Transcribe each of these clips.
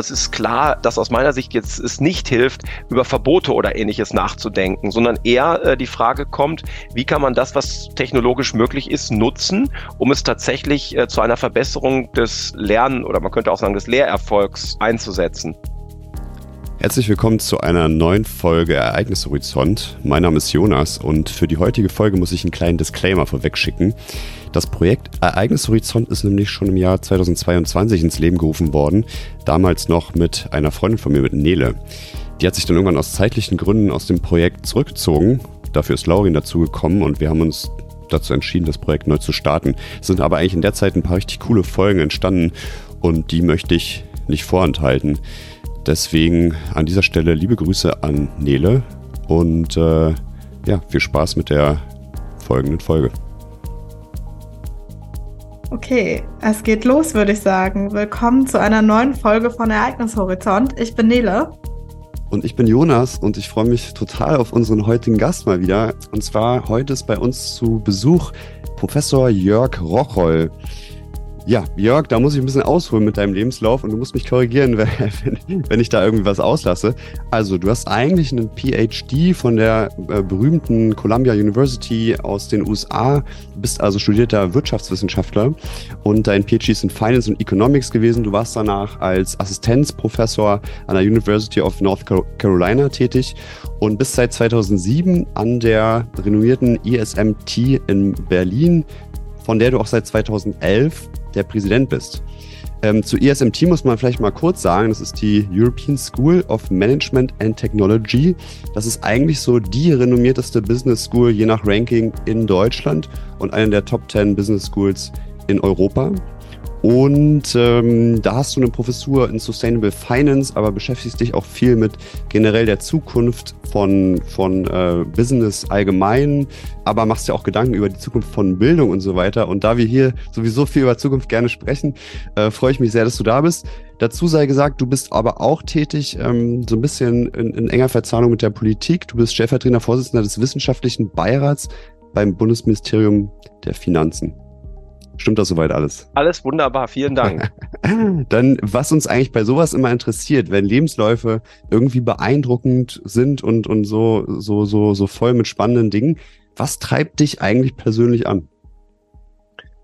es ist klar, dass aus meiner Sicht jetzt es nicht hilft, über Verbote oder ähnliches nachzudenken, sondern eher äh, die Frage kommt, wie kann man das, was technologisch möglich ist, nutzen, um es tatsächlich äh, zu einer Verbesserung des Lernen oder man könnte auch sagen des Lehrerfolgs einzusetzen. Herzlich willkommen zu einer neuen Folge Ereignishorizont. Mein Name ist Jonas und für die heutige Folge muss ich einen kleinen Disclaimer vorwegschicken. Das Projekt Ereignishorizont ist nämlich schon im Jahr 2022 ins Leben gerufen worden, damals noch mit einer Freundin von mir, mit Nele. Die hat sich dann irgendwann aus zeitlichen Gründen aus dem Projekt zurückgezogen. Dafür ist Laurin dazugekommen und wir haben uns dazu entschieden, das Projekt neu zu starten. Es sind aber eigentlich in der Zeit ein paar richtig coole Folgen entstanden und die möchte ich nicht vorenthalten. Deswegen an dieser Stelle liebe Grüße an Nele und äh, ja, viel Spaß mit der folgenden Folge. Okay, es geht los, würde ich sagen. Willkommen zu einer neuen Folge von Ereignishorizont. Ich bin Nele. Und ich bin Jonas und ich freue mich total auf unseren heutigen Gast mal wieder. Und zwar heute ist bei uns zu Besuch Professor Jörg Rocholl. Ja, Jörg, da muss ich ein bisschen ausholen mit deinem Lebenslauf und du musst mich korrigieren, wenn, wenn ich da irgendwie was auslasse. Also, du hast eigentlich einen PhD von der äh, berühmten Columbia University aus den USA, bist also studierter Wirtschaftswissenschaftler und dein PhD ist in Finance und Economics gewesen. Du warst danach als Assistenzprofessor an der University of North Carolina tätig und bist seit 2007 an der renommierten ESMT in Berlin von der du auch seit 2011 der Präsident bist. Ähm, zu ESMT muss man vielleicht mal kurz sagen, das ist die European School of Management and Technology. Das ist eigentlich so die renommierteste Business School je nach Ranking in Deutschland und eine der Top 10 Business Schools in Europa. Und ähm, da hast du eine Professur in Sustainable Finance, aber beschäftigst dich auch viel mit generell der Zukunft von, von äh, Business allgemein, aber machst ja auch Gedanken über die Zukunft von Bildung und so weiter. Und da wir hier sowieso viel über Zukunft gerne sprechen, äh, freue ich mich sehr, dass du da bist. Dazu sei gesagt, du bist aber auch tätig, ähm, so ein bisschen in, in enger Verzahnung mit der Politik. Du bist stellvertretender Vorsitzender des Wissenschaftlichen Beirats beim Bundesministerium der Finanzen. Stimmt das soweit alles? Alles wunderbar, vielen Dank. Dann, was uns eigentlich bei sowas immer interessiert, wenn Lebensläufe irgendwie beeindruckend sind und, und so, so, so, so voll mit spannenden Dingen, was treibt dich eigentlich persönlich an?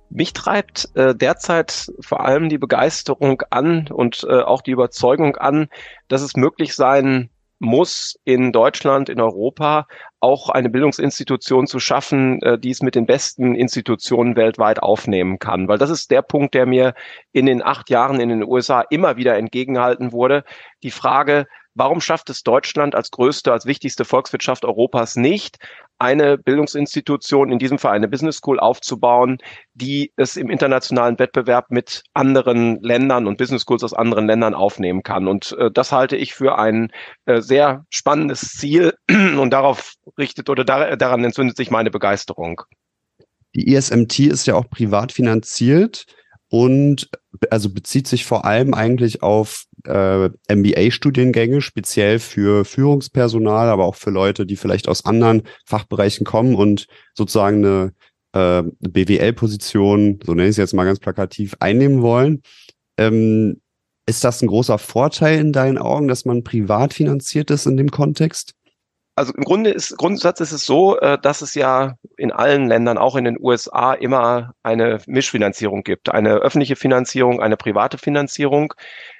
Mich treibt äh, derzeit vor allem die Begeisterung an und äh, auch die Überzeugung an, dass es möglich sein muss in Deutschland, in Europa auch eine Bildungsinstitution zu schaffen, äh, die es mit den besten Institutionen weltweit aufnehmen kann. Weil das ist der Punkt, der mir in den acht Jahren in den USA immer wieder entgegengehalten wurde. Die Frage, warum schafft es Deutschland als größte, als wichtigste Volkswirtschaft Europas nicht, eine Bildungsinstitution, in diesem Fall eine Business School aufzubauen, die es im internationalen Wettbewerb mit anderen Ländern und Business Schools aus anderen Ländern aufnehmen kann. Und äh, das halte ich für ein äh, sehr spannendes Ziel und darauf richtet oder dar daran entzündet sich meine Begeisterung. Die ESMT ist ja auch privat finanziert und also bezieht sich vor allem eigentlich auf äh, MBA-Studiengänge, speziell für Führungspersonal, aber auch für Leute, die vielleicht aus anderen Fachbereichen kommen und sozusagen eine äh, BWL-Position, so nenne ich es jetzt mal ganz plakativ, einnehmen wollen. Ähm, ist das ein großer Vorteil in deinen Augen, dass man privat finanziert ist in dem Kontext? Also im Grunde ist, Grundsatz ist es so, äh, dass es ja in allen Ländern, auch in den USA, immer eine Mischfinanzierung gibt. Eine öffentliche Finanzierung, eine private Finanzierung.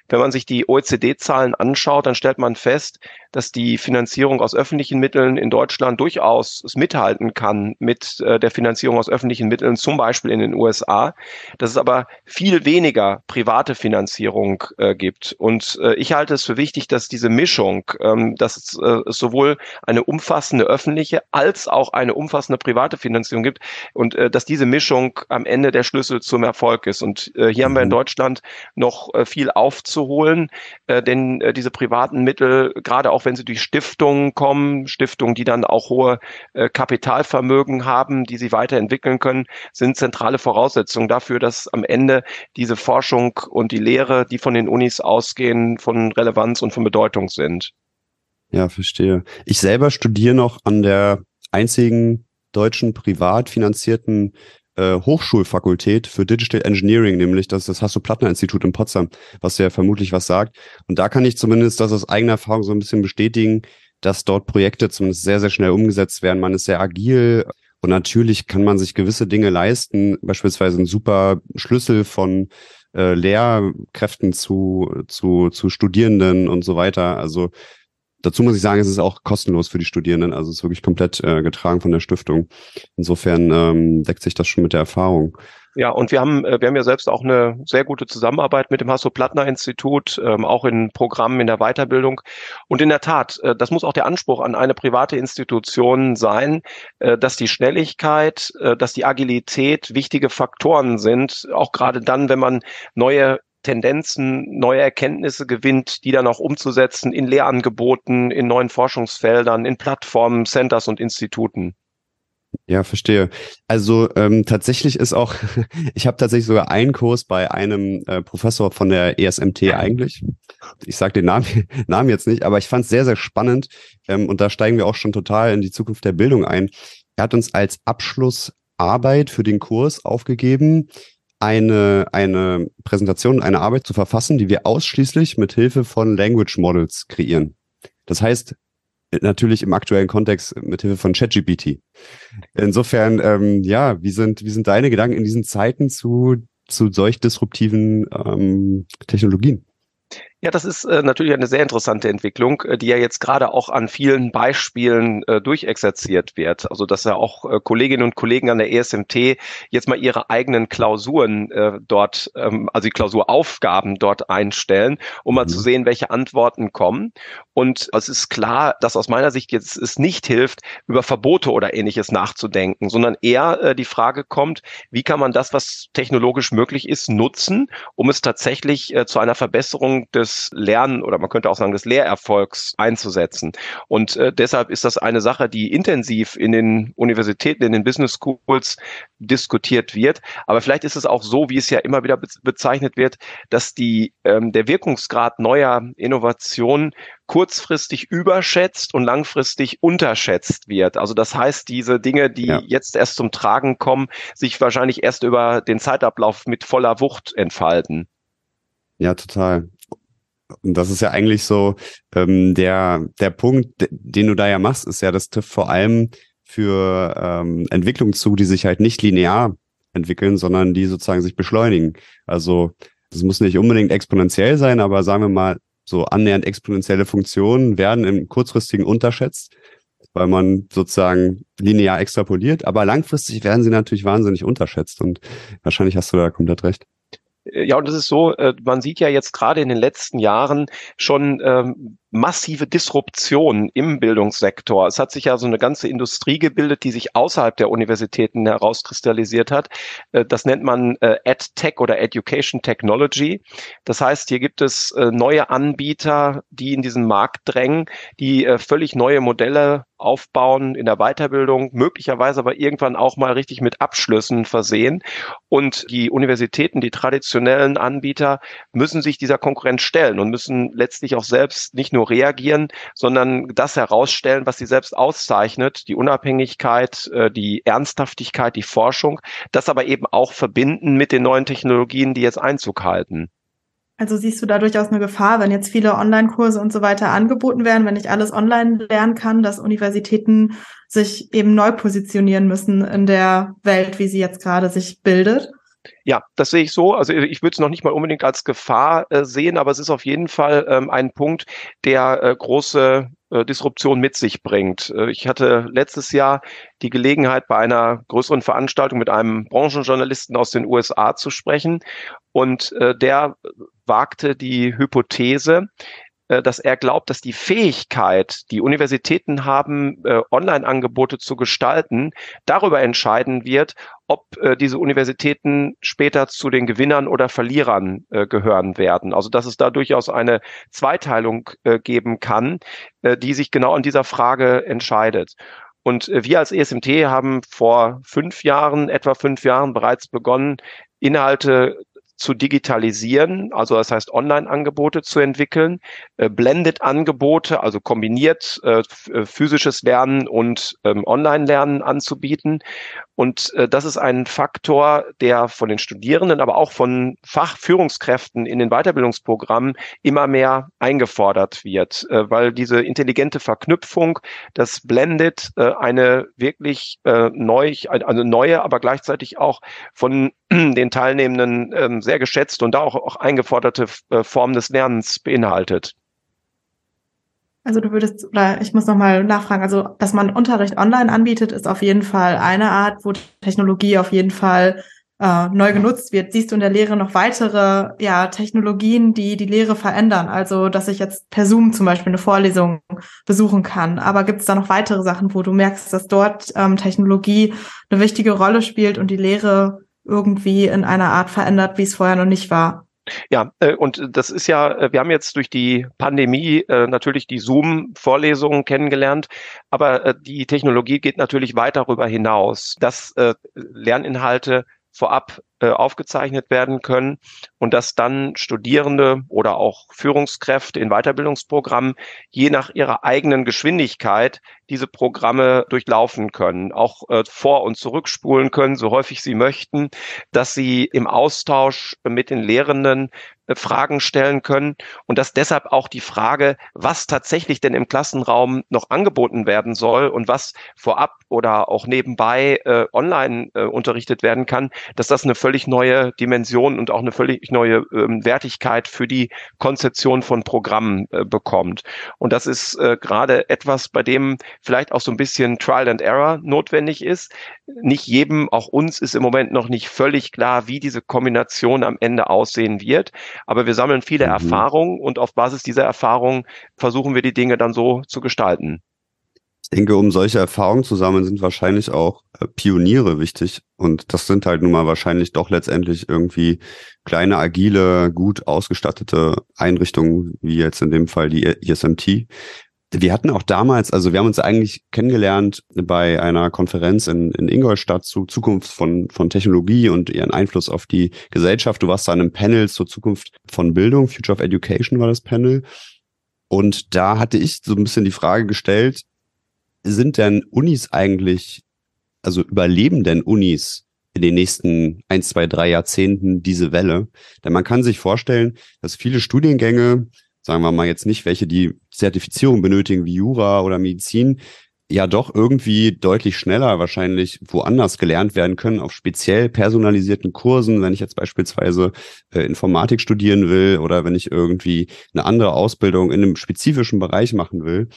Wenn man sich die OECD-Zahlen anschaut, dann stellt man fest, dass die Finanzierung aus öffentlichen Mitteln in Deutschland durchaus mithalten kann mit äh, der Finanzierung aus öffentlichen Mitteln, zum Beispiel in den USA, dass es aber viel weniger private Finanzierung äh, gibt. Und äh, ich halte es für wichtig, dass diese Mischung, ähm, dass es äh, sowohl eine umfassende öffentliche als auch eine umfassende private Finanzierung gibt und äh, dass diese Mischung am Ende der Schlüssel zum Erfolg ist. Und äh, hier haben wir in mhm. Deutschland noch viel aufzuholen, denn diese privaten Mittel, gerade auch wenn sie durch Stiftungen kommen, Stiftungen, die dann auch hohe äh, Kapitalvermögen haben, die sie weiterentwickeln können, sind zentrale Voraussetzungen dafür, dass am Ende diese Forschung und die Lehre, die von den Unis ausgehen, von Relevanz und von Bedeutung sind. Ja, verstehe. Ich selber studiere noch an der einzigen deutschen privat finanzierten äh, Hochschulfakultät für Digital Engineering, nämlich das, das Hasso-Plattner-Institut in Potsdam, was ja vermutlich was sagt. Und da kann ich zumindest das aus eigener Erfahrung so ein bisschen bestätigen, dass dort Projekte zumindest sehr, sehr schnell umgesetzt werden. Man ist sehr agil und natürlich kann man sich gewisse Dinge leisten, beispielsweise ein super Schlüssel von äh, Lehrkräften zu, zu, zu Studierenden und so weiter. Also dazu muss ich sagen, es ist auch kostenlos für die Studierenden. Also es ist wirklich komplett äh, getragen von der Stiftung. Insofern ähm, deckt sich das schon mit der Erfahrung. Ja, und wir haben, äh, wir haben ja selbst auch eine sehr gute Zusammenarbeit mit dem Hasso-Plattner-Institut, ähm, auch in Programmen in der Weiterbildung. Und in der Tat, äh, das muss auch der Anspruch an eine private Institution sein, äh, dass die Schnelligkeit, äh, dass die Agilität wichtige Faktoren sind, auch gerade dann, wenn man neue Tendenzen, neue Erkenntnisse gewinnt, die dann auch umzusetzen in Lehrangeboten, in neuen Forschungsfeldern, in Plattformen, Centers und Instituten. Ja, verstehe. Also ähm, tatsächlich ist auch, ich habe tatsächlich sogar einen Kurs bei einem äh, Professor von der ESMT eigentlich. Ich sage den Namen, Namen jetzt nicht, aber ich fand es sehr, sehr spannend ähm, und da steigen wir auch schon total in die Zukunft der Bildung ein. Er hat uns als Abschlussarbeit für den Kurs aufgegeben, eine, eine Präsentation, eine Arbeit zu verfassen, die wir ausschließlich mit Hilfe von Language Models kreieren. Das heißt, natürlich im aktuellen Kontext mit Hilfe von ChatGPT. Insofern, ähm, ja, wie sind, wie sind deine Gedanken in diesen Zeiten zu, zu solch disruptiven ähm, Technologien? Ja, das ist äh, natürlich eine sehr interessante Entwicklung, äh, die ja jetzt gerade auch an vielen Beispielen äh, durchexerziert wird. Also dass ja auch äh, Kolleginnen und Kollegen an der ESMT jetzt mal ihre eigenen Klausuren äh, dort, ähm, also die Klausuraufgaben dort einstellen, um mhm. mal zu mhm. sehen, welche Antworten kommen. Und es ist klar, dass aus meiner Sicht jetzt es nicht hilft, über Verbote oder ähnliches nachzudenken, sondern eher äh, die Frage kommt, wie kann man das, was technologisch möglich ist, nutzen, um es tatsächlich äh, zu einer Verbesserung des des Lernen oder man könnte auch sagen des Lehrerfolgs einzusetzen. Und äh, deshalb ist das eine Sache, die intensiv in den Universitäten, in den Business Schools diskutiert wird. Aber vielleicht ist es auch so, wie es ja immer wieder bezeichnet wird, dass die, ähm, der Wirkungsgrad neuer Innovationen kurzfristig überschätzt und langfristig unterschätzt wird. Also das heißt, diese Dinge, die ja. jetzt erst zum Tragen kommen, sich wahrscheinlich erst über den Zeitablauf mit voller Wucht entfalten. Ja, total. Und das ist ja eigentlich so ähm, der, der Punkt, den du da ja machst, ist ja, das trifft vor allem für ähm, Entwicklungen zu, die sich halt nicht linear entwickeln, sondern die sozusagen sich beschleunigen. Also das muss nicht unbedingt exponentiell sein, aber sagen wir mal, so annähernd exponentielle Funktionen werden im kurzfristigen unterschätzt, weil man sozusagen linear extrapoliert, aber langfristig werden sie natürlich wahnsinnig unterschätzt und wahrscheinlich hast du da komplett recht. Ja, und das ist so, äh, man sieht ja jetzt gerade in den letzten Jahren schon ähm, massive Disruption im Bildungssektor. Es hat sich ja so eine ganze Industrie gebildet, die sich außerhalb der Universitäten herauskristallisiert hat. Äh, das nennt man äh, EdTech oder Education Technology. Das heißt, hier gibt es äh, neue Anbieter, die in diesen Markt drängen, die völlig neue Modelle aufbauen in der Weiterbildung, möglicherweise aber irgendwann auch mal richtig mit Abschlüssen versehen. Und die Universitäten, die traditionellen Anbieter, müssen sich dieser Konkurrenz stellen und müssen letztlich auch selbst nicht nur reagieren, sondern das herausstellen, was sie selbst auszeichnet, die Unabhängigkeit, äh, die Ernsthaftigkeit, die Forschung, das aber eben auch verbinden mit den neuen Technologien, die jetzt Einzug halten. Also siehst du da durchaus eine Gefahr, wenn jetzt viele Online-Kurse und so weiter angeboten werden, wenn ich alles online lernen kann, dass Universitäten sich eben neu positionieren müssen in der Welt, wie sie jetzt gerade sich bildet? Ja, das sehe ich so. Also ich würde es noch nicht mal unbedingt als Gefahr äh, sehen, aber es ist auf jeden Fall ähm, ein Punkt, der äh, große äh, Disruption mit sich bringt. Äh, ich hatte letztes Jahr die Gelegenheit, bei einer größeren Veranstaltung mit einem Branchenjournalisten aus den USA zu sprechen und äh, der wagte die Hypothese, äh, dass er glaubt, dass die Fähigkeit, die Universitäten haben, äh, Online-Angebote zu gestalten, darüber entscheiden wird, ob äh, diese Universitäten später zu den Gewinnern oder Verlierern gehören werden. Also dass es da durchaus eine Zweiteilung geben kann, die sich genau an dieser Frage entscheidet. Und wir als ESMT haben vor fünf Jahren, etwa fünf Jahren bereits begonnen, Inhalte zu digitalisieren, also das heißt Online-Angebote zu entwickeln, äh, Blended-Angebote, also kombiniert äh, äh, physisches Lernen und ähm, Online-Lernen anzubieten. Und äh, das ist ein Faktor, der von den Studierenden, aber auch von Fachführungskräften in den Weiterbildungsprogrammen immer mehr eingefordert wird, äh, weil diese intelligente Verknüpfung, das blendet äh, eine wirklich äh, neu, eine neue, aber gleichzeitig auch von den Teilnehmenden äh, sehr geschätzte und da auch, auch eingeforderte äh, Form des Lernens beinhaltet. Also du würdest, oder ich muss nochmal nachfragen, also dass man Unterricht online anbietet, ist auf jeden Fall eine Art, wo Technologie auf jeden Fall äh, neu genutzt wird. Siehst du in der Lehre noch weitere ja, Technologien, die die Lehre verändern? Also dass ich jetzt per Zoom zum Beispiel eine Vorlesung besuchen kann. Aber gibt es da noch weitere Sachen, wo du merkst, dass dort ähm, Technologie eine wichtige Rolle spielt und die Lehre irgendwie in einer Art verändert, wie es vorher noch nicht war? Ja, äh, und das ist ja, äh, wir haben jetzt durch die Pandemie äh, natürlich die Zoom-Vorlesungen kennengelernt, aber die Technologie geht natürlich weit darüber hinaus, dass Lerninhalte vorab aufgezeichnet werden können und dass dann Studierende oder auch Führungskräfte in Weiterbildungsprogrammen je nach ihrer eigenen Geschwindigkeit diese Programme durchlaufen können, auch äh, vor- und zurückspulen können, so häufig sie möchten, dass sie im Austausch mit den Lehrenden äh, Fragen stellen können und dass deshalb auch die Frage, was tatsächlich denn im Klassenraum noch angeboten werden soll und was vorab oder auch nebenbei äh, online äh, unterrichtet werden kann, dass das eine völlig neue Dimension und auch eine völlig neue ähm, Wertigkeit für die Konzeption von Programmen äh, bekommt. Und das ist äh, gerade etwas, bei dem vielleicht auch so ein bisschen Trial and Error notwendig ist. Nicht jedem, auch uns ist im Moment noch nicht völlig klar, wie diese Kombination am Ende aussehen wird. Aber wir sammeln viele mhm. Erfahrungen und auf Basis dieser Erfahrungen versuchen wir die Dinge dann so zu gestalten. Ich denke, um solche Erfahrungen zu sammeln, sind wahrscheinlich auch äh, Pioniere wichtig. Und das sind halt nun mal wahrscheinlich doch letztendlich irgendwie kleine, agile, gut ausgestattete Einrichtungen, wie jetzt in dem Fall die ISMT. Wir hatten auch damals, also wir haben uns eigentlich kennengelernt bei einer Konferenz in, in Ingolstadt zu Zukunft von, von Technologie und ihren Einfluss auf die Gesellschaft. Du warst da in einem Panel zur Zukunft von Bildung, Future of Education war das Panel. Und da hatte ich so ein bisschen die Frage gestellt, sind denn Unis eigentlich, also überleben denn Unis in den nächsten ein, zwei, drei Jahrzehnten diese Welle? Denn man kann sich vorstellen, dass viele Studiengänge sagen wir mal jetzt nicht welche, die Zertifizierung benötigen wie Jura oder Medizin, ja doch irgendwie deutlich schneller wahrscheinlich woanders gelernt werden können, auf speziell personalisierten Kursen, wenn ich jetzt beispielsweise äh, Informatik studieren will oder wenn ich irgendwie eine andere Ausbildung in einem spezifischen Bereich machen will.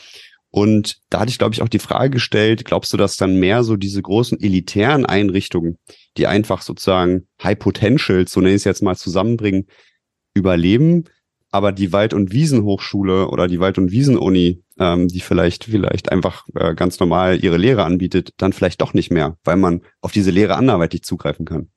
Und da hatte ich, glaube ich, auch die Frage gestellt, glaubst du, dass dann mehr so diese großen elitären Einrichtungen, die einfach sozusagen High Potential, so nenne ich es jetzt mal, zusammenbringen, überleben? aber die Wald- und Wiesenhochschule oder die Wald- und Wiesenuni, ähm, die vielleicht vielleicht einfach äh, ganz normal ihre Lehre anbietet, dann vielleicht doch nicht mehr, weil man auf diese Lehre anderweitig zugreifen kann.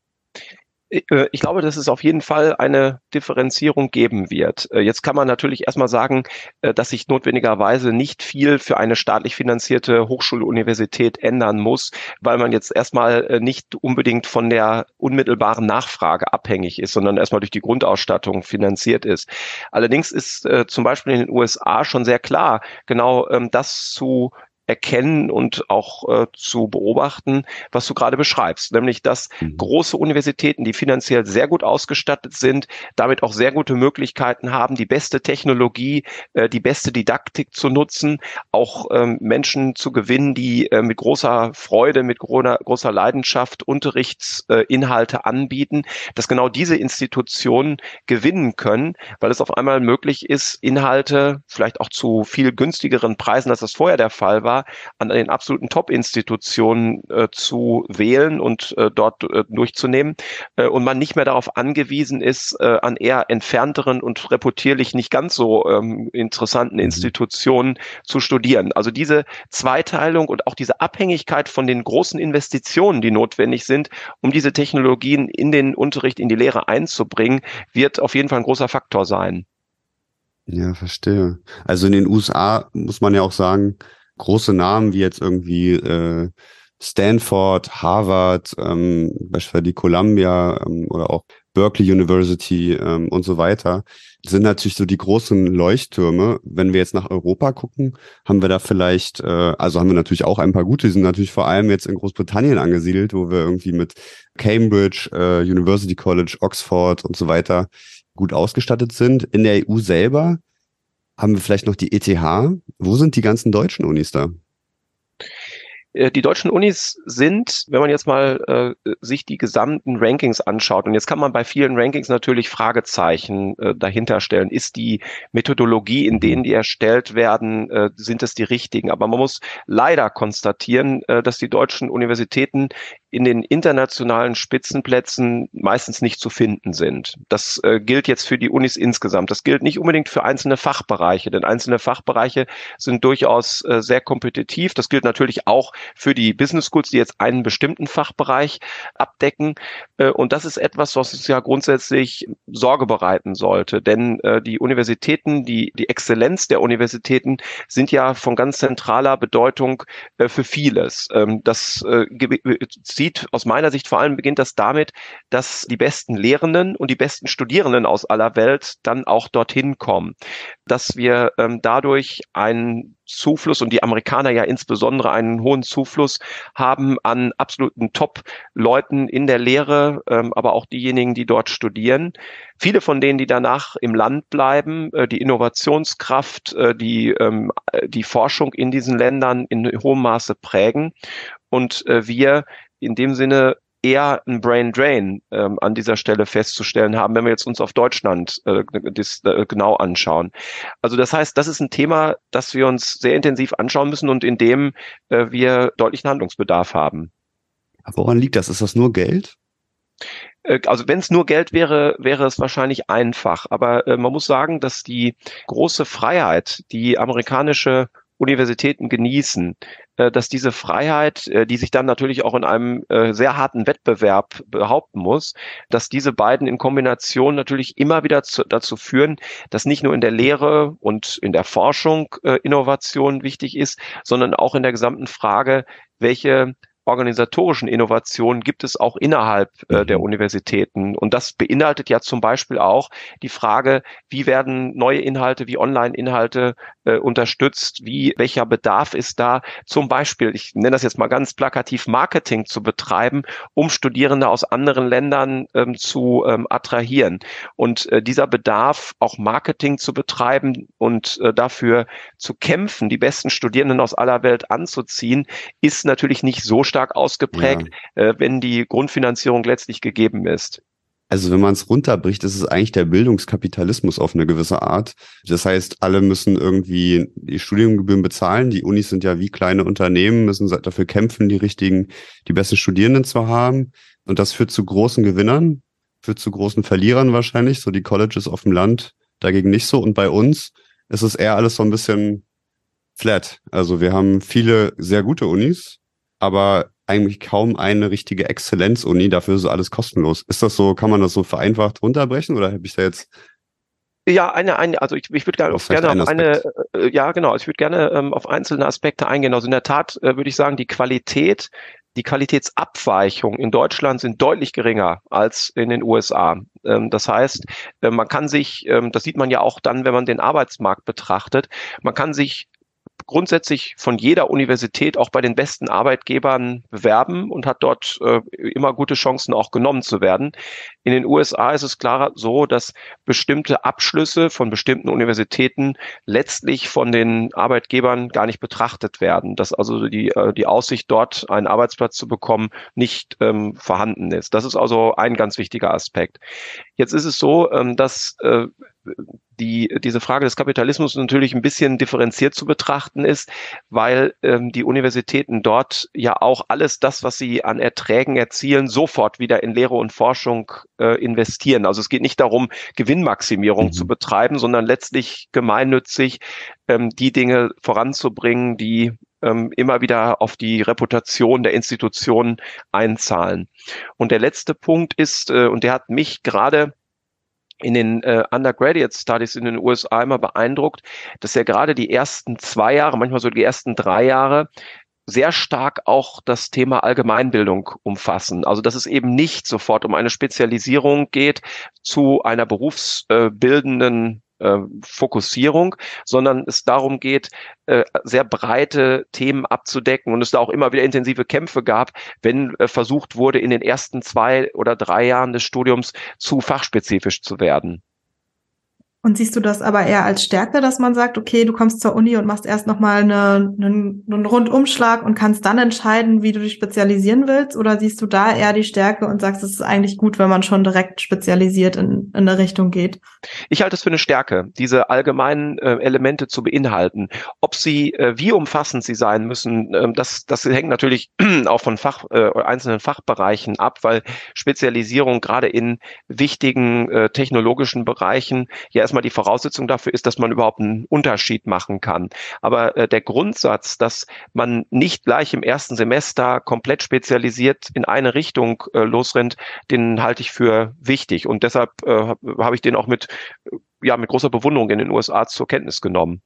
Äh, ich glaube, dass es auf jeden Fall eine Differenzierung geben wird. Äh, jetzt kann man natürlich erstmal sagen, äh, dass sich notwendigerweise nicht viel für eine staatlich finanzierte Hochschule, Universität ändern muss, weil man jetzt erstmal nicht unbedingt von der unmittelbaren Nachfrage abhängig ist, sondern erstmal durch die Grundausstattung finanziert ist. Allerdings ist zum Beispiel in den USA schon sehr klar, genau ähm, das zu erkennen und auch äh, zu beobachten, was du gerade beschreibst, nämlich dass mhm. große Universitäten, die finanziell sehr gut ausgestattet sind, damit auch sehr gute Möglichkeiten haben, die beste Technologie, äh, die beste Didaktik zu nutzen, auch ähm, Menschen zu gewinnen, die äh, mit großer Freude, mit großer, großer Leidenschaft Unterrichtsinhalte äh, anbieten, dass genau diese Institutionen gewinnen können, weil es auf einmal möglich ist, Inhalte vielleicht auch zu viel günstigeren Preisen, als das vorher der Fall war, an den absoluten Top-Institutionen äh, zu wählen und äh, dort äh, durchzunehmen äh, und man nicht mehr darauf angewiesen ist, äh, an eher entfernteren und reputierlich nicht ganz so ähm, interessanten mhm. Institutionen zu studieren. Also diese Zweiteilung und auch diese Abhängigkeit von den großen Investitionen, die notwendig sind, um diese Technologien in den Unterricht, in die Lehre einzubringen, wird auf jeden Fall ein großer Faktor sein. Ja, verstehe. Also in den USA muss man ja auch sagen, große Namen wie jetzt irgendwie äh, Stanford, Harvard, ähm, beispielsweise die Columbia ähm, oder auch Berkeley University ähm, und so weiter, sind natürlich so die großen Leuchttürme. Wenn wir jetzt nach Europa gucken, haben wir da vielleicht, äh, also haben wir natürlich auch ein paar gute, die sind natürlich vor allem jetzt in Großbritannien angesiedelt, wo wir irgendwie mit Cambridge, äh, University College, Oxford und so weiter gut ausgestattet sind. In der EU selber haben wir vielleicht noch die ETH. Wo sind die ganzen deutschen Unis da? Äh, die deutschen Unis sind, wenn man jetzt mal äh, sich die gesamten Rankings anschaut, und jetzt kann man bei vielen Rankings natürlich Fragezeichen äh, dahinter stellen. Ist die Methodologie, in denen die erstellt werden, äh, sind es die richtigen? Aber man muss leider konstatieren, äh, dass die deutschen Universitäten in den internationalen Spitzenplätzen meistens nicht zu finden sind. Das äh, gilt jetzt für die Unis insgesamt. Das gilt nicht unbedingt für einzelne Fachbereiche, denn einzelne Fachbereiche sind durchaus äh, sehr kompetitiv. Das gilt natürlich auch für die Business Schools, die jetzt einen bestimmten Fachbereich abdecken. Äh, und das ist etwas, was uns ja grundsätzlich Sorge bereiten sollte, denn äh, die Universitäten, die, die Exzellenz der Universitäten sind ja von ganz zentraler Bedeutung äh, für vieles. Ähm, das sieht aus meiner Sicht vor allem beginnt das damit, dass die besten Lehrenden und die besten Studierenden aus aller Welt dann auch dorthin kommen, dass wir ähm, dadurch einen Zufluss und die Amerikaner ja insbesondere einen hohen Zufluss haben an absoluten Top-Leuten in der Lehre, ähm, aber auch diejenigen, die dort studieren. Viele von denen, die danach im Land bleiben, äh, die Innovationskraft, äh, die, ähm, die Forschung in diesen Ländern in hohem Maße prägen. Und äh, wir in dem Sinne eher ein Brain Drain ähm, an dieser Stelle festzustellen haben, wenn wir jetzt uns auf Deutschland äh, das, äh, genau anschauen. Also das heißt, das ist ein Thema, das wir uns sehr intensiv anschauen müssen und in dem äh, wir deutlichen Handlungsbedarf haben. woran liegt das? Ist das nur Geld? Äh, also wenn es nur Geld wäre, wäre es wahrscheinlich einfach. Aber äh, man muss sagen, dass die große Freiheit, die amerikanische Universitäten genießen, äh, dass diese Freiheit, äh, die sich dann natürlich auch in einem äh, sehr harten Wettbewerb behaupten muss, dass diese beiden in Kombination natürlich immer wieder dazu führen, dass nicht nur in der Lehre und in der Forschung Innovation wichtig ist, sondern auch in der gesamten Frage, welche organisatorischen Innovationen gibt es auch innerhalb äh, der mhm. Universitäten. Und das beinhaltet ja zum Beispiel auch die Frage, wie werden neue Inhalte, wie Online-Inhalte äh, unterstützt, wie, welcher Bedarf ist da, zum Beispiel, ich nenne das jetzt mal ganz plakativ, Marketing zu betreiben, um Studierende aus anderen Ländern ähm, zu ähm, attrahieren. Und äh, dieser Bedarf, auch Marketing zu betreiben und äh, dafür zu kämpfen, die besten Studierenden aus aller Welt anzuziehen, ist natürlich nicht so stark ausgeprägt, ja. äh, wenn die Grundfinanzierung letztlich gegeben ist. Also wenn man es runterbricht, ist es eigentlich der Bildungskapitalismus auf eine gewisse Art. Das heißt, alle müssen irgendwie die Studiengebühren bezahlen. Die Unis sind ja wie kleine Unternehmen, müssen dafür kämpfen, die richtigen, die besten Studierenden zu haben. Und das führt zu großen Gewinnern, führt zu großen Verlierern wahrscheinlich. So die Colleges auf dem Land dagegen nicht so. Und bei uns ist es eher alles so ein bisschen flat. Also wir haben viele sehr gute Unis, aber eigentlich kaum eine richtige Exzellenz-Uni, dafür ist alles kostenlos. Ist das so, kann man das so vereinfacht runterbrechen oder habe ich da jetzt ja, eine, eine, also ich, ich würde gerne, gerne auf eine, äh, ja genau, ich würde gerne ähm, auf einzelne Aspekte eingehen. Also in der Tat äh, würde ich sagen, die Qualität, die Qualitätsabweichung in Deutschland sind deutlich geringer als in den USA. Ähm, das heißt, äh, man kann sich, ähm, das sieht man ja auch dann, wenn man den Arbeitsmarkt betrachtet, man kann sich grundsätzlich von jeder Universität auch bei den besten Arbeitgebern bewerben und hat dort äh, immer gute Chancen auch genommen zu werden. In den USA ist es klar so, dass bestimmte Abschlüsse von bestimmten Universitäten letztlich von den Arbeitgebern gar nicht betrachtet werden, dass also die, äh, die Aussicht dort einen Arbeitsplatz zu bekommen nicht ähm, vorhanden ist. Das ist also ein ganz wichtiger Aspekt. Jetzt ist es so, ähm, dass äh, die, diese Frage des Kapitalismus natürlich ein bisschen differenziert zu betrachten ist, weil ähm, die Universitäten dort ja auch alles das, was sie an Erträgen erzielen, sofort wieder in Lehre und Forschung äh, investieren. Also es geht nicht darum, Gewinnmaximierung mhm. zu betreiben, sondern letztlich gemeinnützig ähm, die Dinge voranzubringen, die ähm, immer wieder auf die Reputation der Institutionen einzahlen. Und der letzte Punkt ist, äh, und der hat mich gerade in den äh, Undergraduate Studies in den USA immer beeindruckt, dass ja gerade die ersten zwei Jahre, manchmal so die ersten drei Jahre, sehr stark auch das Thema Allgemeinbildung umfassen. Also dass es eben nicht sofort um eine Spezialisierung geht zu einer berufsbildenden äh, Fokussierung, sondern es darum geht, äh, sehr breite Themen abzudecken und es da auch immer wieder intensive Kämpfe gab, wenn äh, versucht wurde, in den ersten zwei oder drei Jahren des Studiums zu fachspezifisch zu werden. Und siehst du das aber eher als Stärke, dass man sagt, okay, du kommst zur Uni und machst erst nochmal eine, einen, einen Rundumschlag und kannst dann entscheiden, wie du dich spezialisieren willst? Oder siehst du da eher die Stärke und sagst, es ist eigentlich gut, wenn man schon direkt spezialisiert in, in eine Richtung geht? Ich halte es für eine Stärke, diese allgemeinen äh, Elemente zu beinhalten. Ob sie, äh, wie umfassend sie sein müssen, äh, das, das hängt natürlich auch von Fach, äh, einzelnen Fachbereichen ab, weil Spezialisierung gerade in wichtigen äh, technologischen Bereichen ja erstmal die Voraussetzung dafür ist, dass man überhaupt einen Unterschied machen kann. Aber äh, der Grundsatz, dass man nicht gleich im ersten Semester komplett spezialisiert in eine Richtung äh, losrennt, den halte ich für wichtig. Und deshalb äh, habe ich den auch mit, ja, mit großer Bewunderung in den USA zur Kenntnis genommen.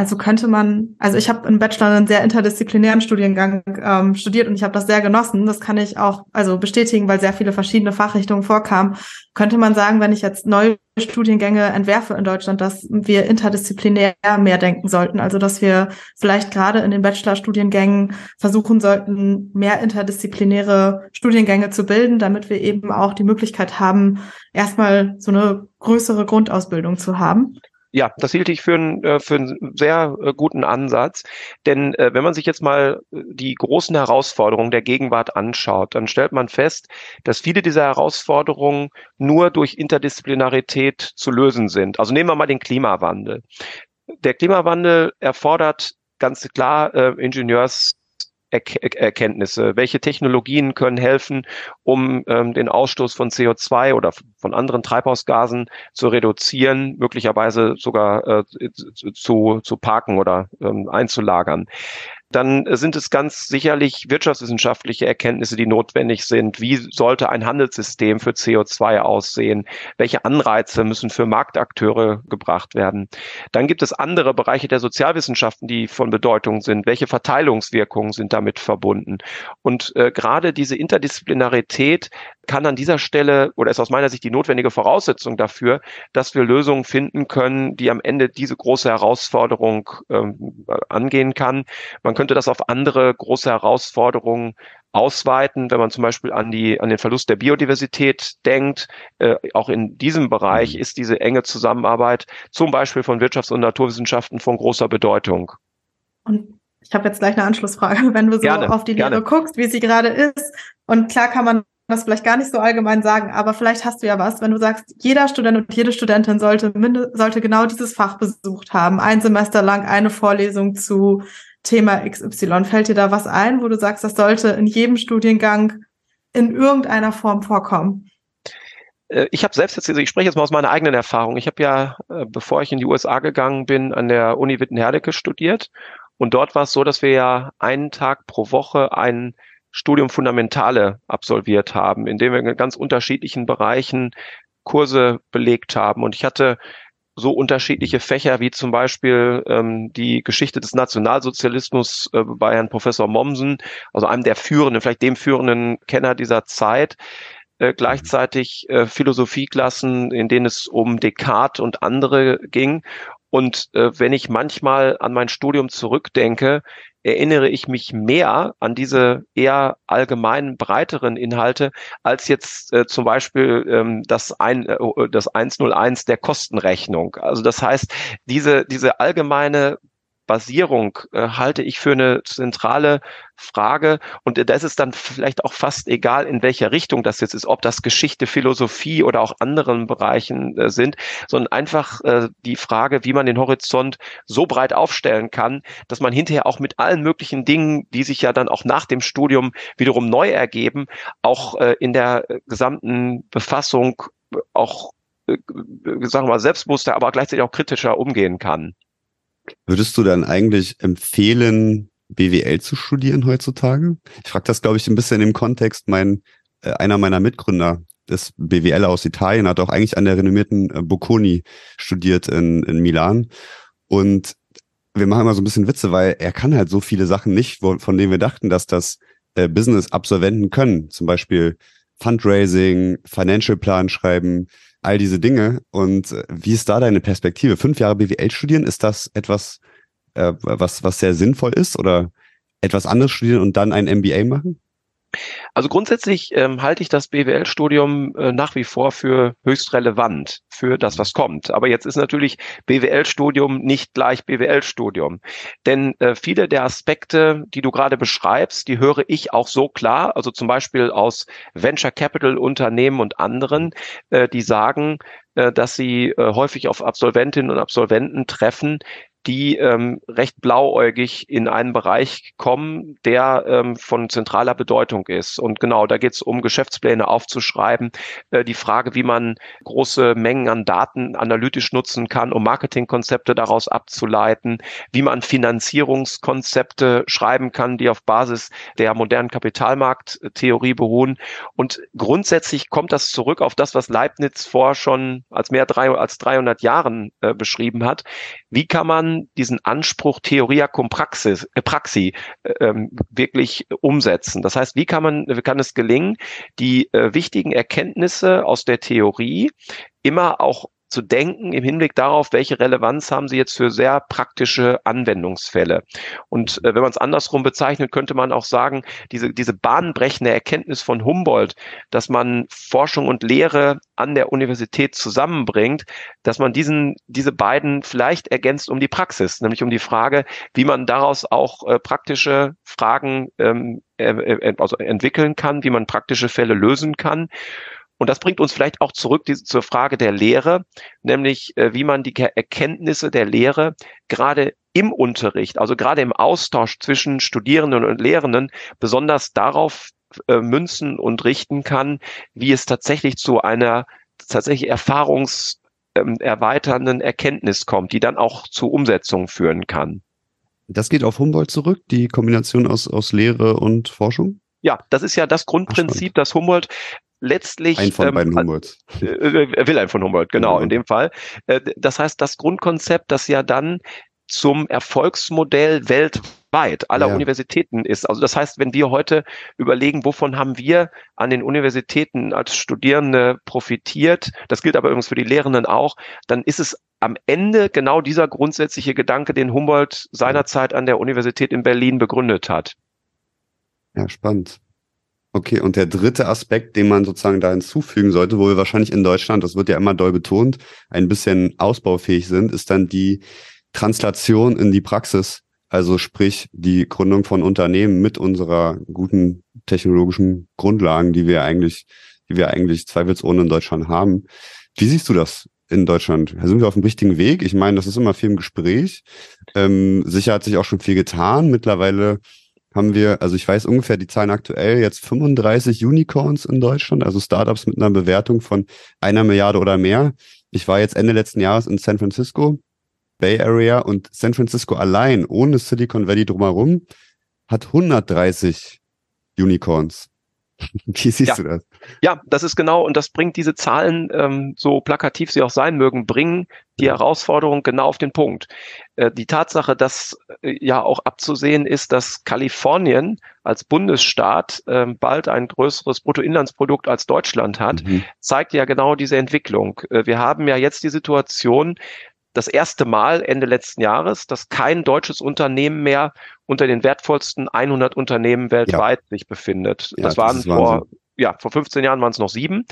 Also könnte man, also ich habe im Bachelor einen sehr interdisziplinären Studiengang ähm, studiert und ich habe das sehr genossen. Das kann ich auch also bestätigen, weil sehr viele verschiedene Fachrichtungen vorkamen. Könnte man sagen, wenn ich jetzt neue Studiengänge entwerfe in Deutschland, dass wir interdisziplinär mehr denken sollten. Also dass wir vielleicht gerade in den Bachelorstudiengängen versuchen sollten, mehr interdisziplinäre Studiengänge zu bilden, damit wir eben auch die Möglichkeit haben, erstmal so eine größere Grundausbildung zu haben. Ja, das hielt ich für, einen, äh, für einen sehr äh, guten Ansatz. Denn äh, wenn man sich jetzt mal die großen Herausforderungen der Gegenwart anschaut, dann stellt man fest, dass viele dieser Herausforderungen nur durch Interdisziplinarität zu lösen sind. Also nehmen wir mal den Klimawandel. Der Klimawandel erfordert ganz klar äh, Ingenieurs Erkenntnisse? Welche Technologien können helfen, um ähm, den Ausstoß von CO2 oder von anderen Treibhausgasen zu reduzieren, möglicherweise sogar äh, zu, zu parken oder ähm, einzulagern? Dann sind es ganz sicherlich wirtschaftswissenschaftliche Erkenntnisse, die notwendig sind. Wie sollte ein Handelssystem für CO2 aussehen? Welche Anreize müssen für Marktakteure gebracht werden? Dann gibt es andere Bereiche der Sozialwissenschaften, die von Bedeutung sind. Welche Verteilungswirkungen sind damit verbunden? Und äh, gerade diese Interdisziplinarität kann an dieser Stelle oder ist aus meiner Sicht die notwendige Voraussetzung dafür, dass wir Lösungen finden können, die am Ende diese große Herausforderung ähm, angehen kann. Man könnte das auf andere große Herausforderungen ausweiten, wenn man zum Beispiel an die an den Verlust der Biodiversität denkt. Äh, auch in diesem Bereich mhm. ist diese enge Zusammenarbeit zum Beispiel von Wirtschafts- und Naturwissenschaften von großer Bedeutung. Und ich habe jetzt gleich eine Anschlussfrage, wenn du so gerne, auf die Lehre guckst, wie sie gerade ist. Und klar kann man das vielleicht gar nicht so allgemein sagen, aber vielleicht hast du ja was, wenn du sagst, jeder Student und jede Studentin sollte, sollte genau dieses Fach besucht haben, ein Semester lang eine Vorlesung zu Thema XY. Fällt dir da was ein, wo du sagst, das sollte in jedem Studiengang in irgendeiner Form vorkommen? Äh, ich habe selbst jetzt, also ich spreche jetzt mal aus meiner eigenen Erfahrung. Ich habe ja, äh, bevor ich in die USA gegangen bin, an der Uni Wittenherdecke studiert. Und dort war es so, dass wir ja einen Tag pro Woche einen Studium Fundamentale absolviert haben, in dem wir in ganz unterschiedlichen Bereichen Kurse belegt haben. Und ich hatte so unterschiedliche Fächer wie zum Beispiel ähm, die Geschichte des Nationalsozialismus äh, bei Herrn Professor Mommsen, also einem der führenden, vielleicht dem führenden Kenner dieser Zeit. Äh, gleichzeitig äh, Philosophieklassen, in denen es um Descartes und andere ging. Und äh, wenn ich manchmal an mein Studium zurückdenke, erinnere ich mich mehr an diese eher allgemeinen, breiteren Inhalte, als jetzt äh, zum Beispiel ähm, das, ein, äh, das 101 der Kostenrechnung. Also das heißt, diese, diese allgemeine Basierung äh, halte ich für eine zentrale Frage. Und da ist es dann vielleicht auch fast egal, in welcher Richtung das jetzt ist, ob das Geschichte, Philosophie oder auch anderen Bereichen äh, sind, sondern einfach äh, die Frage, wie man den Horizont so breit aufstellen kann, dass man hinterher auch mit allen möglichen Dingen, die sich ja dann auch nach dem Studium wiederum neu ergeben, auch äh, in der gesamten Befassung auch äh, sagen wir mal, selbstbewusster, aber gleichzeitig auch kritischer umgehen kann. Würdest du dann eigentlich empfehlen, BWL zu studieren heutzutage? Ich frage das, glaube ich, ein bisschen im Kontext. Mein, äh, einer meiner Mitgründer ist BWL aus Italien, hat auch eigentlich an der renommierten äh, Bocconi studiert in, in Milan. Und wir machen immer so ein bisschen Witze, weil er kann halt so viele Sachen nicht, von denen wir dachten, dass das äh, Business-Absolventen können. Zum Beispiel Fundraising, Financial Plan schreiben, all diese Dinge. Und äh, wie ist da deine Perspektive? Fünf Jahre BWL studieren, ist das etwas, äh, was, was sehr sinnvoll ist oder etwas anderes studieren und dann ein MBA machen? Also grundsätzlich ähm, halte ich das BWL-Studium äh, nach wie vor für höchst relevant für das, was kommt. Aber jetzt ist natürlich BWL-Studium nicht gleich BWL-Studium. Denn äh, viele der Aspekte, die du gerade beschreibst, die höre ich auch so klar, also zum Beispiel aus Venture Capital Unternehmen und anderen, äh, die sagen, äh, dass sie äh, häufig auf Absolventinnen und Absolventen treffen, die ähm, recht blauäugig in einen Bereich kommen, der ähm, von zentraler Bedeutung ist. Und genau, da geht es um Geschäftspläne aufzuschreiben, äh, die Frage, wie man große Mengen an Daten analytisch nutzen kann, um Marketingkonzepte daraus abzuleiten, wie man Finanzierungskonzepte schreiben kann, die auf Basis der modernen Kapitalmarkttheorie beruhen. Und grundsätzlich kommt das zurück auf das, was Leibniz vor schon als mehr als 300 Jahren äh, beschrieben hat. Wie kann man diesen Anspruch Theoria cum Praxis, äh, Praxi äh, ähm, wirklich umsetzen. Das heißt, wie kann man, kann es gelingen, die äh, wichtigen Erkenntnisse aus der Theorie immer auch zu denken im Hinblick darauf, welche Relevanz haben sie jetzt für sehr praktische Anwendungsfälle. Und äh, wenn man es andersrum bezeichnet, könnte man auch sagen, diese, diese bahnbrechende Erkenntnis von Humboldt, dass man Forschung und Lehre an der Universität zusammenbringt, dass man diesen, diese beiden vielleicht ergänzt um die Praxis, nämlich um die Frage, wie man daraus auch äh, praktische Fragen ähm, äh, äh also entwickeln kann, wie man praktische Fälle lösen kann. Und das bringt uns vielleicht auch zurück die, zur Frage der Lehre, nämlich äh, wie man die Erkenntnisse der Lehre gerade im Unterricht, also gerade im Austausch zwischen Studierenden und Lehrenden, besonders darauf äh, münzen und richten kann, wie es tatsächlich zu einer tatsächlich erfahrungserweiternden ähm, Erkenntnis kommt, die dann auch zu Umsetzung führen kann. Das geht auf Humboldt zurück, die Kombination aus, aus Lehre und Forschung? Ja, das ist ja das Grundprinzip, das Humboldt letztlich. Ein von ähm, beiden Humboldt. Äh, äh, will ein von Humboldt, genau, ja. in dem Fall. Äh, das heißt, das Grundkonzept, das ja dann zum Erfolgsmodell weltweit aller ja. Universitäten ist. Also das heißt, wenn wir heute überlegen, wovon haben wir an den Universitäten als Studierende profitiert, das gilt aber übrigens für die Lehrenden auch, dann ist es am Ende genau dieser grundsätzliche Gedanke, den Humboldt seinerzeit an der Universität in Berlin begründet hat. Ja, spannend. Okay, und der dritte Aspekt, den man sozusagen da hinzufügen sollte, wo wir wahrscheinlich in Deutschland, das wird ja immer doll betont, ein bisschen ausbaufähig sind, ist dann die Translation in die Praxis. Also sprich die Gründung von Unternehmen mit unserer guten technologischen Grundlagen, die wir eigentlich, die wir eigentlich zweifelsohne in Deutschland haben. Wie siehst du das in Deutschland? Sind wir auf dem richtigen Weg? Ich meine, das ist immer viel im Gespräch. Ähm, sicher hat sich auch schon viel getan. Mittlerweile haben wir, also ich weiß ungefähr die Zahlen aktuell, jetzt 35 Unicorns in Deutschland, also Startups mit einer Bewertung von einer Milliarde oder mehr. Ich war jetzt Ende letzten Jahres in San Francisco, Bay Area und San Francisco allein, ohne Silicon Valley drumherum, hat 130 Unicorns. Wie siehst ja. du das? Ja, das ist genau, und das bringt diese Zahlen, ähm, so plakativ sie auch sein mögen, bringen die Herausforderung genau auf den Punkt. Äh, die Tatsache, dass äh, ja auch abzusehen ist, dass Kalifornien als Bundesstaat äh, bald ein größeres Bruttoinlandsprodukt als Deutschland hat, mhm. zeigt ja genau diese Entwicklung. Äh, wir haben ja jetzt die Situation, das erste Mal Ende letzten Jahres, dass kein deutsches Unternehmen mehr unter den wertvollsten 100 Unternehmen weltweit ja. sich befindet. Ja, das waren das vor, ja, vor 15 Jahren waren es noch sieben.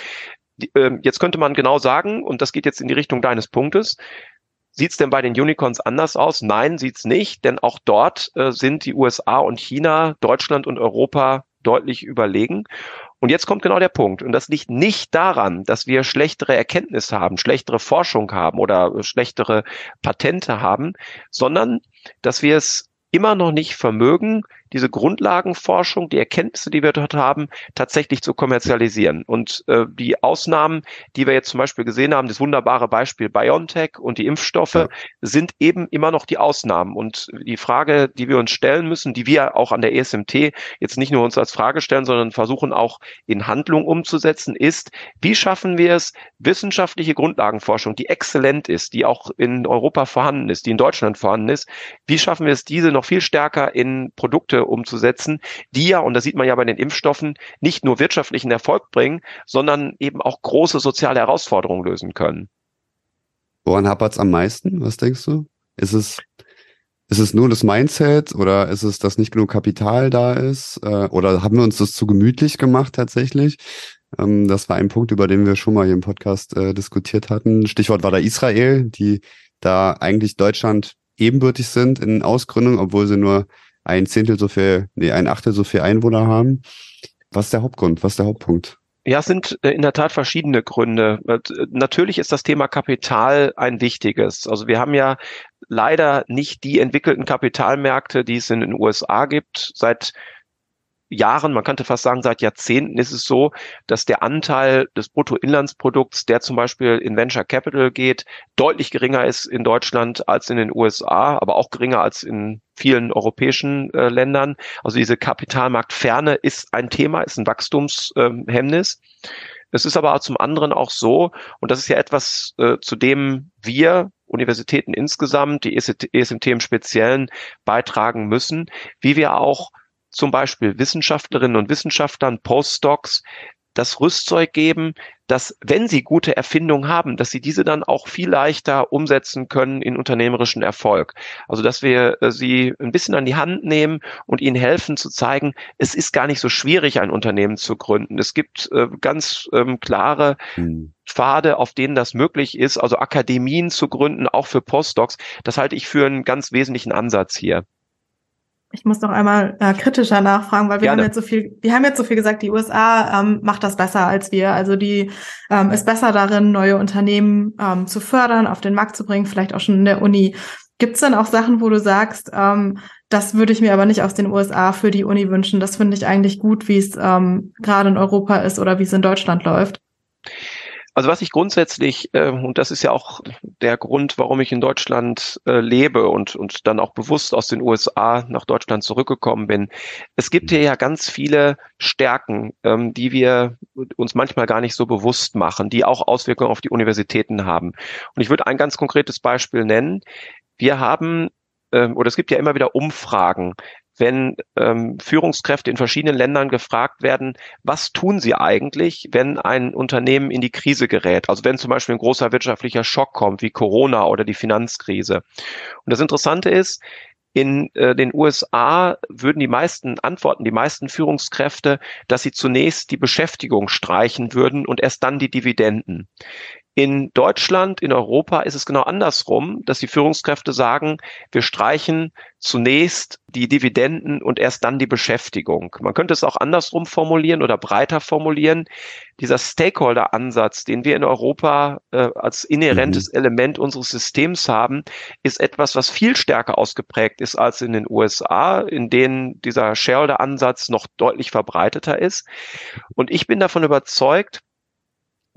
Die, äh, jetzt könnte man genau sagen, und das geht jetzt in die Richtung deines Punktes, Sieht es denn bei den Unicorns anders aus? Nein, sieht's nicht, denn auch dort äh, sind die USA und China, Deutschland und Europa deutlich überlegen. Und jetzt kommt genau der Punkt. Und das liegt nicht daran, dass wir schlechtere Erkenntnisse haben, schlechtere Forschung haben oder schlechtere Patente haben, sondern dass wir es immer noch nicht vermögen, diese Grundlagenforschung, die Erkenntnisse, die wir dort haben, tatsächlich zu kommerzialisieren. Und äh, die Ausnahmen, die wir jetzt zum Beispiel gesehen haben, das wunderbare Beispiel BioNTech und die Impfstoffe, ja. sind eben immer noch die Ausnahmen. Und die Frage, die wir uns stellen müssen, die wir auch an der ESMT jetzt nicht nur uns als Frage stellen, sondern versuchen auch in Handlung umzusetzen, ist, wie schaffen wir es, wissenschaftliche Grundlagenforschung, die exzellent ist, die auch in Europa vorhanden ist, die in Deutschland vorhanden ist, wie schaffen wir es, diese noch viel stärker in Produkte umzusetzen, die ja, und das sieht man ja bei den Impfstoffen, nicht nur wirtschaftlichen Erfolg bringen, sondern eben auch große soziale Herausforderungen lösen können. Woran hapert es am meisten? Was denkst du? Ist es, ist es nur das Mindset oder ist es, dass nicht genug Kapital da ist? Äh, oder haben wir uns das zu gemütlich gemacht tatsächlich? Ähm, das war ein Punkt, über den wir schon mal hier im Podcast äh, diskutiert hatten. Stichwort war da Israel, die da eigentlich Deutschland ebenbürtig sind in Ausgründung, obwohl sie nur ein Zehntel so viel, nee, ein Achtel so viel Einwohner haben. Was ist der Hauptgrund? Was ist der Hauptpunkt? Ja, es sind äh, in der Tat verschiedene Gründe. Äh, natürlich ist das Thema Kapital ein wichtiges. Also wir haben ja leider nicht die entwickelten Kapitalmärkte, die es in den USA gibt. Seit Jahren, man könnte fast sagen seit Jahrzehnten ist es so, dass der Anteil des Bruttoinlandsprodukts, der zum Beispiel in Venture Capital geht, deutlich geringer ist in Deutschland als in den USA, aber auch geringer als in vielen europäischen äh, Ländern. Also diese Kapitalmarktferne ist ein Thema, ist ein Wachstumshemmnis. Es ist aber zum anderen auch so, und das ist ja etwas, äh, zu dem wir Universitäten insgesamt, die ESMT im Speziellen beitragen müssen, wie wir auch zum Beispiel Wissenschaftlerinnen und Wissenschaftlern, Postdocs, das Rüstzeug geben, dass wenn sie gute Erfindungen haben, dass sie diese dann auch viel leichter umsetzen können in unternehmerischen Erfolg. Also dass wir äh, sie ein bisschen an die Hand nehmen und ihnen helfen zu zeigen, es ist gar nicht so schwierig, ein Unternehmen zu gründen. Es gibt äh, ganz ähm, klare hm. Pfade, auf denen das möglich ist, also Akademien zu gründen, auch für Postdocs. Das halte ich für einen ganz wesentlichen Ansatz hier. Ich muss noch einmal äh, kritischer nachfragen, weil wir Gerne. haben jetzt so viel, wir haben jetzt so viel gesagt, die USA ähm, macht das besser als wir. Also die ähm, ist besser darin, neue Unternehmen ähm, zu fördern, auf den Markt zu bringen, vielleicht auch schon in der Uni. Gibt es denn auch Sachen, wo du sagst, ähm, das würde ich mir aber nicht aus den USA für die Uni wünschen? Das finde ich eigentlich gut, wie es ähm, gerade in Europa ist oder wie es in Deutschland läuft. Also was ich grundsätzlich, äh, und das ist ja auch der Grund, warum ich in Deutschland äh, lebe und, und dann auch bewusst aus den USA nach Deutschland zurückgekommen bin. Es gibt hier ja ganz viele Stärken, ähm, die wir uns manchmal gar nicht so bewusst machen, die auch Auswirkungen auf die Universitäten haben. Und ich würde ein ganz konkretes Beispiel nennen. Wir haben ähm, oder es gibt ja immer wieder Umfragen, wenn ähm, Führungskräfte in verschiedenen Ländern gefragt werden, was tun sie eigentlich, wenn ein Unternehmen in die Krise gerät? Also wenn zum Beispiel ein großer wirtschaftlicher Schock kommt, wie Corona oder die Finanzkrise. Und das Interessante ist, in äh, den USA würden die meisten antworten, die meisten Führungskräfte, dass sie zunächst die Beschäftigung streichen würden und erst dann die Dividenden. In Deutschland, in Europa ist es genau andersrum, dass die Führungskräfte sagen, wir streichen zunächst die Dividenden und erst dann die Beschäftigung. Man könnte es auch andersrum formulieren oder breiter formulieren. Dieser Stakeholder-Ansatz, den wir in Europa äh, als inhärentes mhm. Element unseres Systems haben, ist etwas, was viel stärker ausgeprägt ist als in den USA, in denen dieser Shareholder-Ansatz noch deutlich verbreiteter ist. Und ich bin davon überzeugt,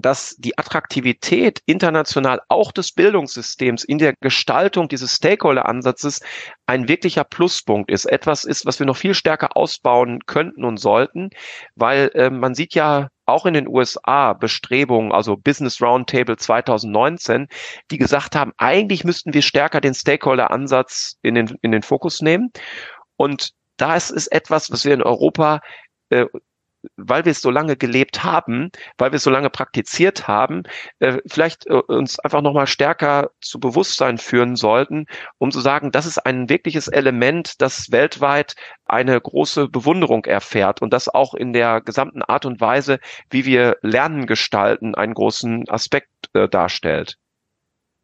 dass die Attraktivität international auch des Bildungssystems in der Gestaltung dieses Stakeholder-Ansatzes ein wirklicher Pluspunkt ist. Etwas ist, was wir noch viel stärker ausbauen könnten und sollten, weil äh, man sieht ja auch in den USA Bestrebungen, also Business Roundtable 2019, die gesagt haben, eigentlich müssten wir stärker den Stakeholder-Ansatz in den, in den Fokus nehmen. Und da ist es etwas, was wir in Europa äh, weil wir es so lange gelebt haben, weil wir es so lange praktiziert haben, äh, vielleicht äh, uns einfach nochmal stärker zu Bewusstsein führen sollten, um zu sagen, das ist ein wirkliches Element, das weltweit eine große Bewunderung erfährt und das auch in der gesamten Art und Weise, wie wir Lernen gestalten, einen großen Aspekt äh, darstellt.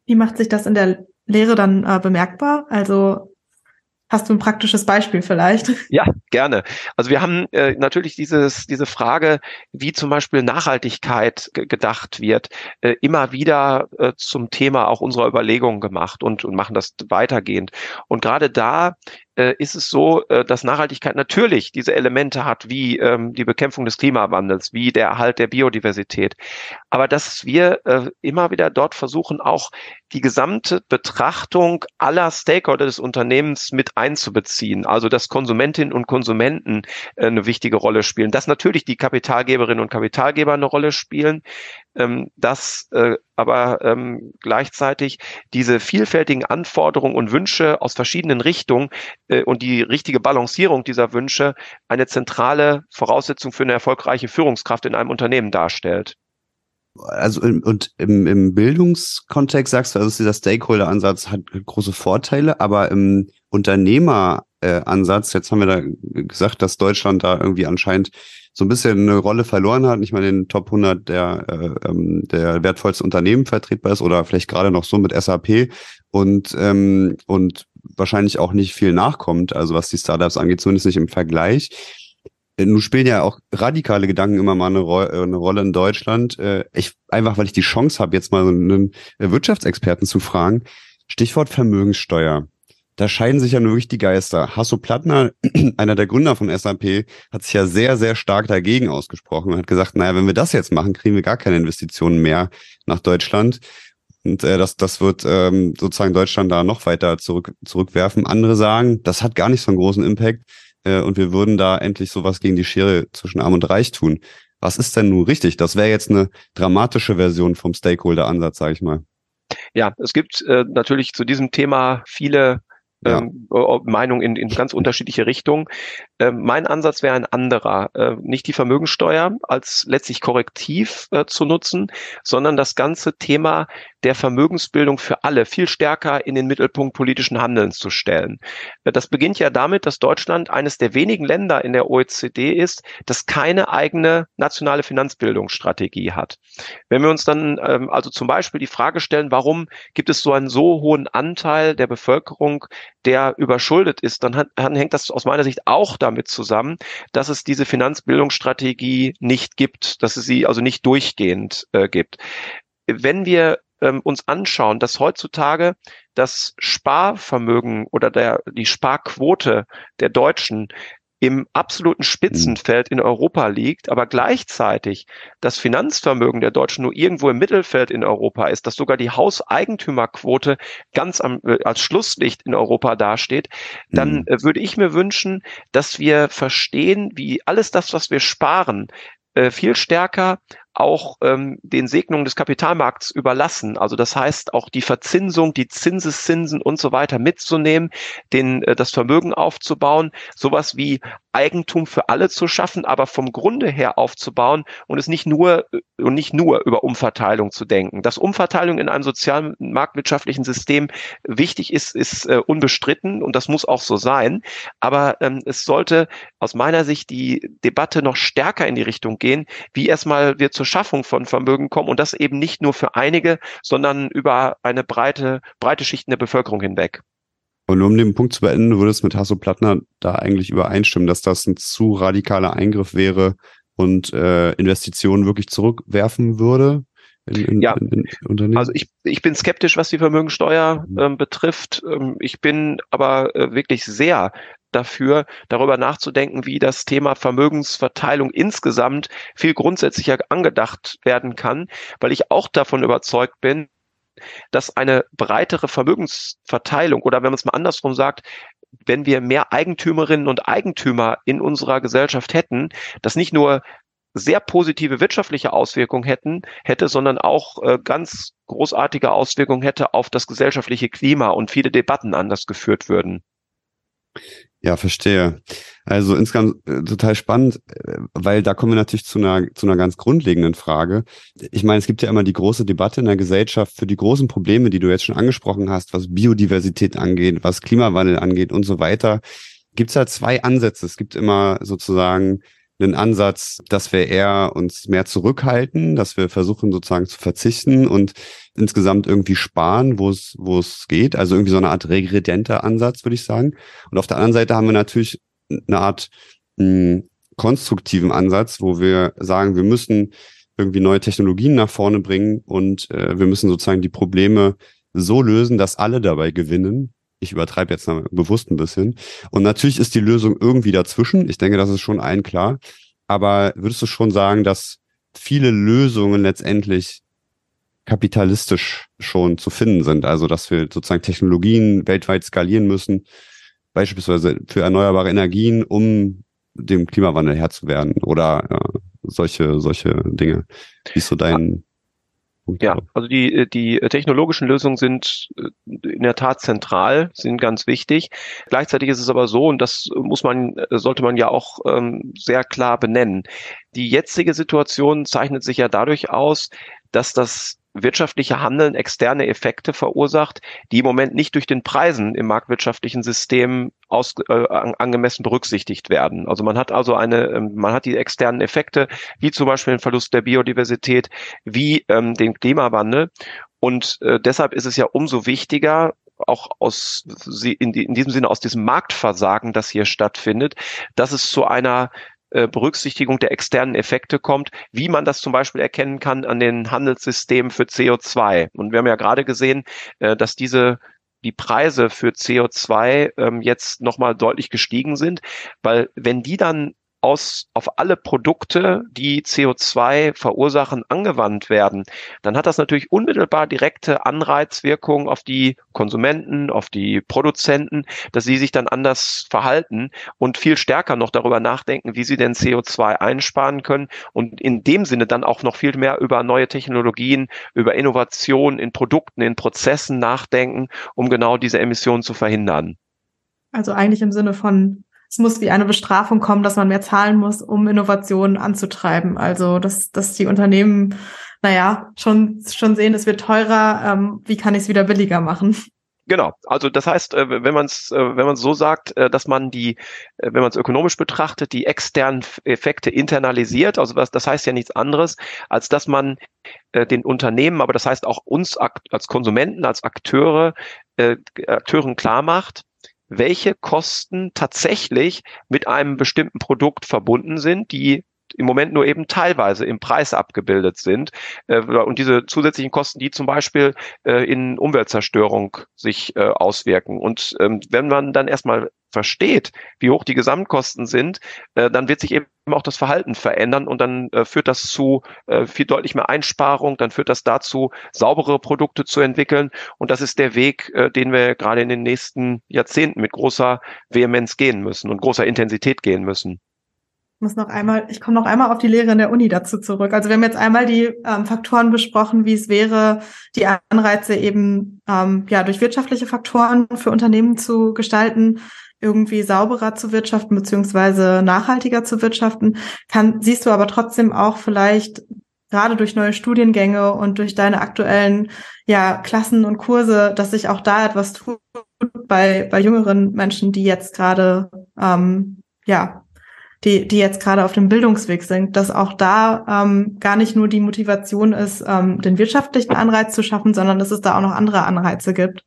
Wie macht sich das in der Lehre dann äh, bemerkbar? Also Hast du ein praktisches Beispiel vielleicht? Ja, gerne. Also wir haben äh, natürlich dieses, diese Frage, wie zum Beispiel Nachhaltigkeit gedacht wird, äh, immer wieder äh, zum Thema auch unserer Überlegungen gemacht und, und machen das weitergehend. Und gerade da äh, ist es so, äh, dass Nachhaltigkeit natürlich diese Elemente hat, wie ähm, die Bekämpfung des Klimawandels, wie der Erhalt der Biodiversität. Aber dass wir äh, immer wieder dort versuchen, auch die gesamte Betrachtung aller Stakeholder des Unternehmens mit einzubeziehen. Also dass Konsumentinnen und Konsumenten äh, eine wichtige Rolle spielen, dass natürlich die Kapitalgeberinnen und Kapitalgeber eine Rolle spielen, ähm, dass äh, aber ähm, gleichzeitig diese vielfältigen Anforderungen und Wünsche aus verschiedenen Richtungen äh, und die richtige Balancierung dieser Wünsche eine zentrale Voraussetzung für eine erfolgreiche Führungskraft in einem Unternehmen darstellt. Also und im, im Bildungskontext sagst du, also dieser Stakeholder-Ansatz hat große Vorteile, aber im Unternehmer-Ansatz, jetzt haben wir da gesagt, dass Deutschland da irgendwie anscheinend so ein bisschen eine Rolle verloren hat, nicht mal den Top 100 der, äh, ähm, der wertvollsten Unternehmen vertretbar ist oder vielleicht gerade noch so mit SAP und, ähm, und wahrscheinlich auch nicht viel nachkommt, also was die Startups angeht, zumindest nicht im Vergleich. Äh, nun spielen ja auch radikale Gedanken immer mal eine, Ro äh, eine Rolle in Deutschland. Äh, ich, einfach weil ich die Chance habe, jetzt mal einen Wirtschaftsexperten zu fragen. Stichwort Vermögenssteuer da scheiden sich ja nur wirklich die Geister. Hasso Plattner, einer der Gründer von SAP, hat sich ja sehr, sehr stark dagegen ausgesprochen und hat gesagt, naja, wenn wir das jetzt machen, kriegen wir gar keine Investitionen mehr nach Deutschland. Und äh, das, das wird ähm, sozusagen Deutschland da noch weiter zurück, zurückwerfen. Andere sagen, das hat gar nicht so einen großen Impact äh, und wir würden da endlich sowas gegen die Schere zwischen Arm und Reich tun. Was ist denn nun richtig? Das wäre jetzt eine dramatische Version vom Stakeholder-Ansatz, sage ich mal. Ja, es gibt äh, natürlich zu diesem Thema viele ja. ähm, Meinung in, in ganz unterschiedliche Richtungen. Ähm, mein Ansatz wäre ein anderer, äh, nicht die Vermögensteuer als letztlich korrektiv äh, zu nutzen, sondern das ganze Thema der Vermögensbildung für alle viel stärker in den Mittelpunkt politischen Handelns zu stellen. Äh, das beginnt ja damit, dass Deutschland eines der wenigen Länder in der OECD ist, das keine eigene nationale Finanzbildungsstrategie hat. Wenn wir uns dann ähm, also zum Beispiel die Frage stellen, warum gibt es so einen so hohen Anteil der Bevölkerung, der überschuldet ist, dann, hat, dann hängt das aus meiner Sicht auch damit zusammen, dass es diese Finanzbildungsstrategie nicht gibt, dass es sie also nicht durchgehend äh, gibt. Wenn wir ähm, uns anschauen, dass heutzutage das Sparvermögen oder der, die Sparquote der Deutschen im absoluten Spitzenfeld in Europa liegt, aber gleichzeitig das Finanzvermögen der Deutschen nur irgendwo im Mittelfeld in Europa ist, dass sogar die Hauseigentümerquote ganz am, äh, als Schlusslicht in Europa dasteht, dann mhm. würde ich mir wünschen, dass wir verstehen, wie alles das, was wir sparen, äh, viel stärker auch ähm, den Segnungen des Kapitalmarkts überlassen. Also das heißt auch die Verzinsung, die Zinseszinsen und so weiter mitzunehmen, den, äh, das Vermögen aufzubauen, sowas wie Eigentum für alle zu schaffen, aber vom Grunde her aufzubauen und es nicht nur und nicht nur über Umverteilung zu denken. Dass Umverteilung in einem sozialen marktwirtschaftlichen System wichtig ist, ist äh, unbestritten und das muss auch so sein. Aber ähm, es sollte aus meiner Sicht die Debatte noch stärker in die Richtung gehen, wie erstmal wir zur Schaffung von Vermögen kommen und das eben nicht nur für einige, sondern über eine breite, breite Schichten der Bevölkerung hinweg. Und um den Punkt zu beenden, würde es mit Hasso Plattner da eigentlich übereinstimmen, dass das ein zu radikaler Eingriff wäre und äh, Investitionen wirklich zurückwerfen würde? In, in, ja, in, also ich, ich bin skeptisch, was die Vermögensteuer mhm. ähm, betrifft. Ähm, ich bin aber äh, wirklich sehr dafür, darüber nachzudenken, wie das Thema Vermögensverteilung insgesamt viel grundsätzlicher angedacht werden kann, weil ich auch davon überzeugt bin, dass eine breitere Vermögensverteilung oder wenn man es mal andersrum sagt, wenn wir mehr Eigentümerinnen und Eigentümer in unserer Gesellschaft hätten, das nicht nur sehr positive wirtschaftliche Auswirkungen hätten, hätte, sondern auch äh, ganz großartige Auswirkungen hätte auf das gesellschaftliche Klima und viele Debatten anders geführt würden. Ja, verstehe. Also insgesamt äh, total spannend, äh, weil da kommen wir natürlich zu einer, zu einer ganz grundlegenden Frage. Ich meine, es gibt ja immer die große Debatte in der Gesellschaft für die großen Probleme, die du jetzt schon angesprochen hast, was Biodiversität angeht, was Klimawandel angeht und so weiter. Gibt es da zwei Ansätze. Es gibt immer sozusagen einen Ansatz, dass wir eher uns mehr zurückhalten, dass wir versuchen sozusagen zu verzichten und insgesamt irgendwie sparen, wo es, wo es geht. Also irgendwie so eine Art regredenter Ansatz, würde ich sagen. Und auf der anderen Seite haben wir natürlich eine Art mh, hm, konstruktiven Ansatz, wo wir sagen, wir müssen irgendwie neue Technologien nach vorne bringen und äh, wir müssen sozusagen die Probleme so lösen, dass alle dabei gewinnen Ich übertreibe jetzt bewusst ein bisschen. Und natürlich ist die Lösung irgendwie dazwischen. Ich denke, das ist schon allen klar. Aber würdest du schon sagen, dass viele Lösungen letztendlich kapitalistisch schon zu finden sind? Also, dass wir sozusagen Technologien weltweit skalieren müssen, beispielsweise für erneuerbare Energien, um dem Klimawandel Herr zu werden oder äh, solche, solche Dinge. Wie ist so dein? Ja, also die, die technologischen Lösungen sind äh, in der Tat zentral, sind ganz wichtig. Gleichzeitig ist es aber so, und das muss man, sollte man ja auch ähm, sehr klar benennen. Die jetzige Situation zeichnet sich ja dadurch aus, dass das wirtschaftliche Handeln externe Effekte verursacht, die im Moment nicht durch den Preisen im marktwirtschaftlichen System aus, äh, angemessen berücksichtigt werden. Also man hat also eine, ähm, man hat die externen Effekte, wie zum Beispiel den Verlust der Biodiversität, wie ähm, den Klimawandel. Und äh, deshalb ist es ja umso wichtiger, auch aus in, in diesem Sinne aus diesem Marktversagen, das hier stattfindet, dass es zu einer Berücksichtigung der externen Effekte kommt, wie man das zum Beispiel erkennen kann an den Handelssystemen für CO2. Und wir haben ja gerade gesehen, äh, dass diese die Preise für CO2 ähm, jetzt nochmal deutlich gestiegen sind, weil wenn die dann aus, auf alle Produkte, die CO2 verursachen, angewandt werden, dann hat das natürlich unmittelbar direkte Anreizwirkungen auf die Konsumenten, auf die Produzenten, dass sie sich dann anders verhalten und viel stärker noch darüber nachdenken, wie sie denn CO2 einsparen können und in dem Sinne dann auch noch viel mehr über neue Technologien, über Innovationen in Produkten, in Prozessen nachdenken, um genau diese Emissionen zu verhindern. Also eigentlich im Sinne von es muss wie eine Bestrafung kommen, dass man mehr zahlen muss, um Innovationen anzutreiben. Also dass, dass die Unternehmen, naja, schon, schon sehen, es wird teurer, ähm, wie kann ich es wieder billiger machen? Genau, also das heißt, äh, wenn man es äh, wenn man so sagt, äh, dass man die, wenn man es ökonomisch betrachtet, die externen Effekte internalisiert, also das heißt ja nichts anderes, als dass man den Unternehmen, aber das heißt auch uns als Konsumenten, als Akteure, Akteuren klar macht, welche Kosten tatsächlich mit einem bestimmten Produkt verbunden sind, die im Moment nur eben teilweise im Preis abgebildet sind. Äh, und diese zusätzlichen Kosten, die zum Beispiel äh, in Umweltzerstörung sich äh, auswirken. Und ähm, wenn man dann erstmal versteht, wie hoch die Gesamtkosten sind, äh, dann wird sich eben auch das Verhalten verändern und dann äh, führt das zu äh, viel deutlich mehr Einsparung, dann führt das dazu, saubere Produkte zu entwickeln und das ist der Weg, äh, den wir gerade in den nächsten Jahrzehnten mit großer Vehemenz gehen müssen und großer Intensität gehen müssen. Ich muss noch einmal, ich komme noch einmal auf die Lehre in der Uni dazu zurück. Also wir haben jetzt einmal die ähm, Faktoren besprochen, wie es wäre, die Anreize eben ähm, ja durch wirtschaftliche Faktoren für Unternehmen zu gestalten irgendwie sauberer zu wirtschaften beziehungsweise nachhaltiger zu wirtschaften, kann, siehst du aber trotzdem auch vielleicht gerade durch neue Studiengänge und durch deine aktuellen ja, Klassen und Kurse, dass sich auch da etwas tut bei, bei jüngeren Menschen, die jetzt gerade ähm, ja die, die jetzt gerade auf dem Bildungsweg sind, dass auch da ähm, gar nicht nur die Motivation ist, ähm, den wirtschaftlichen Anreiz zu schaffen, sondern dass es da auch noch andere Anreize gibt.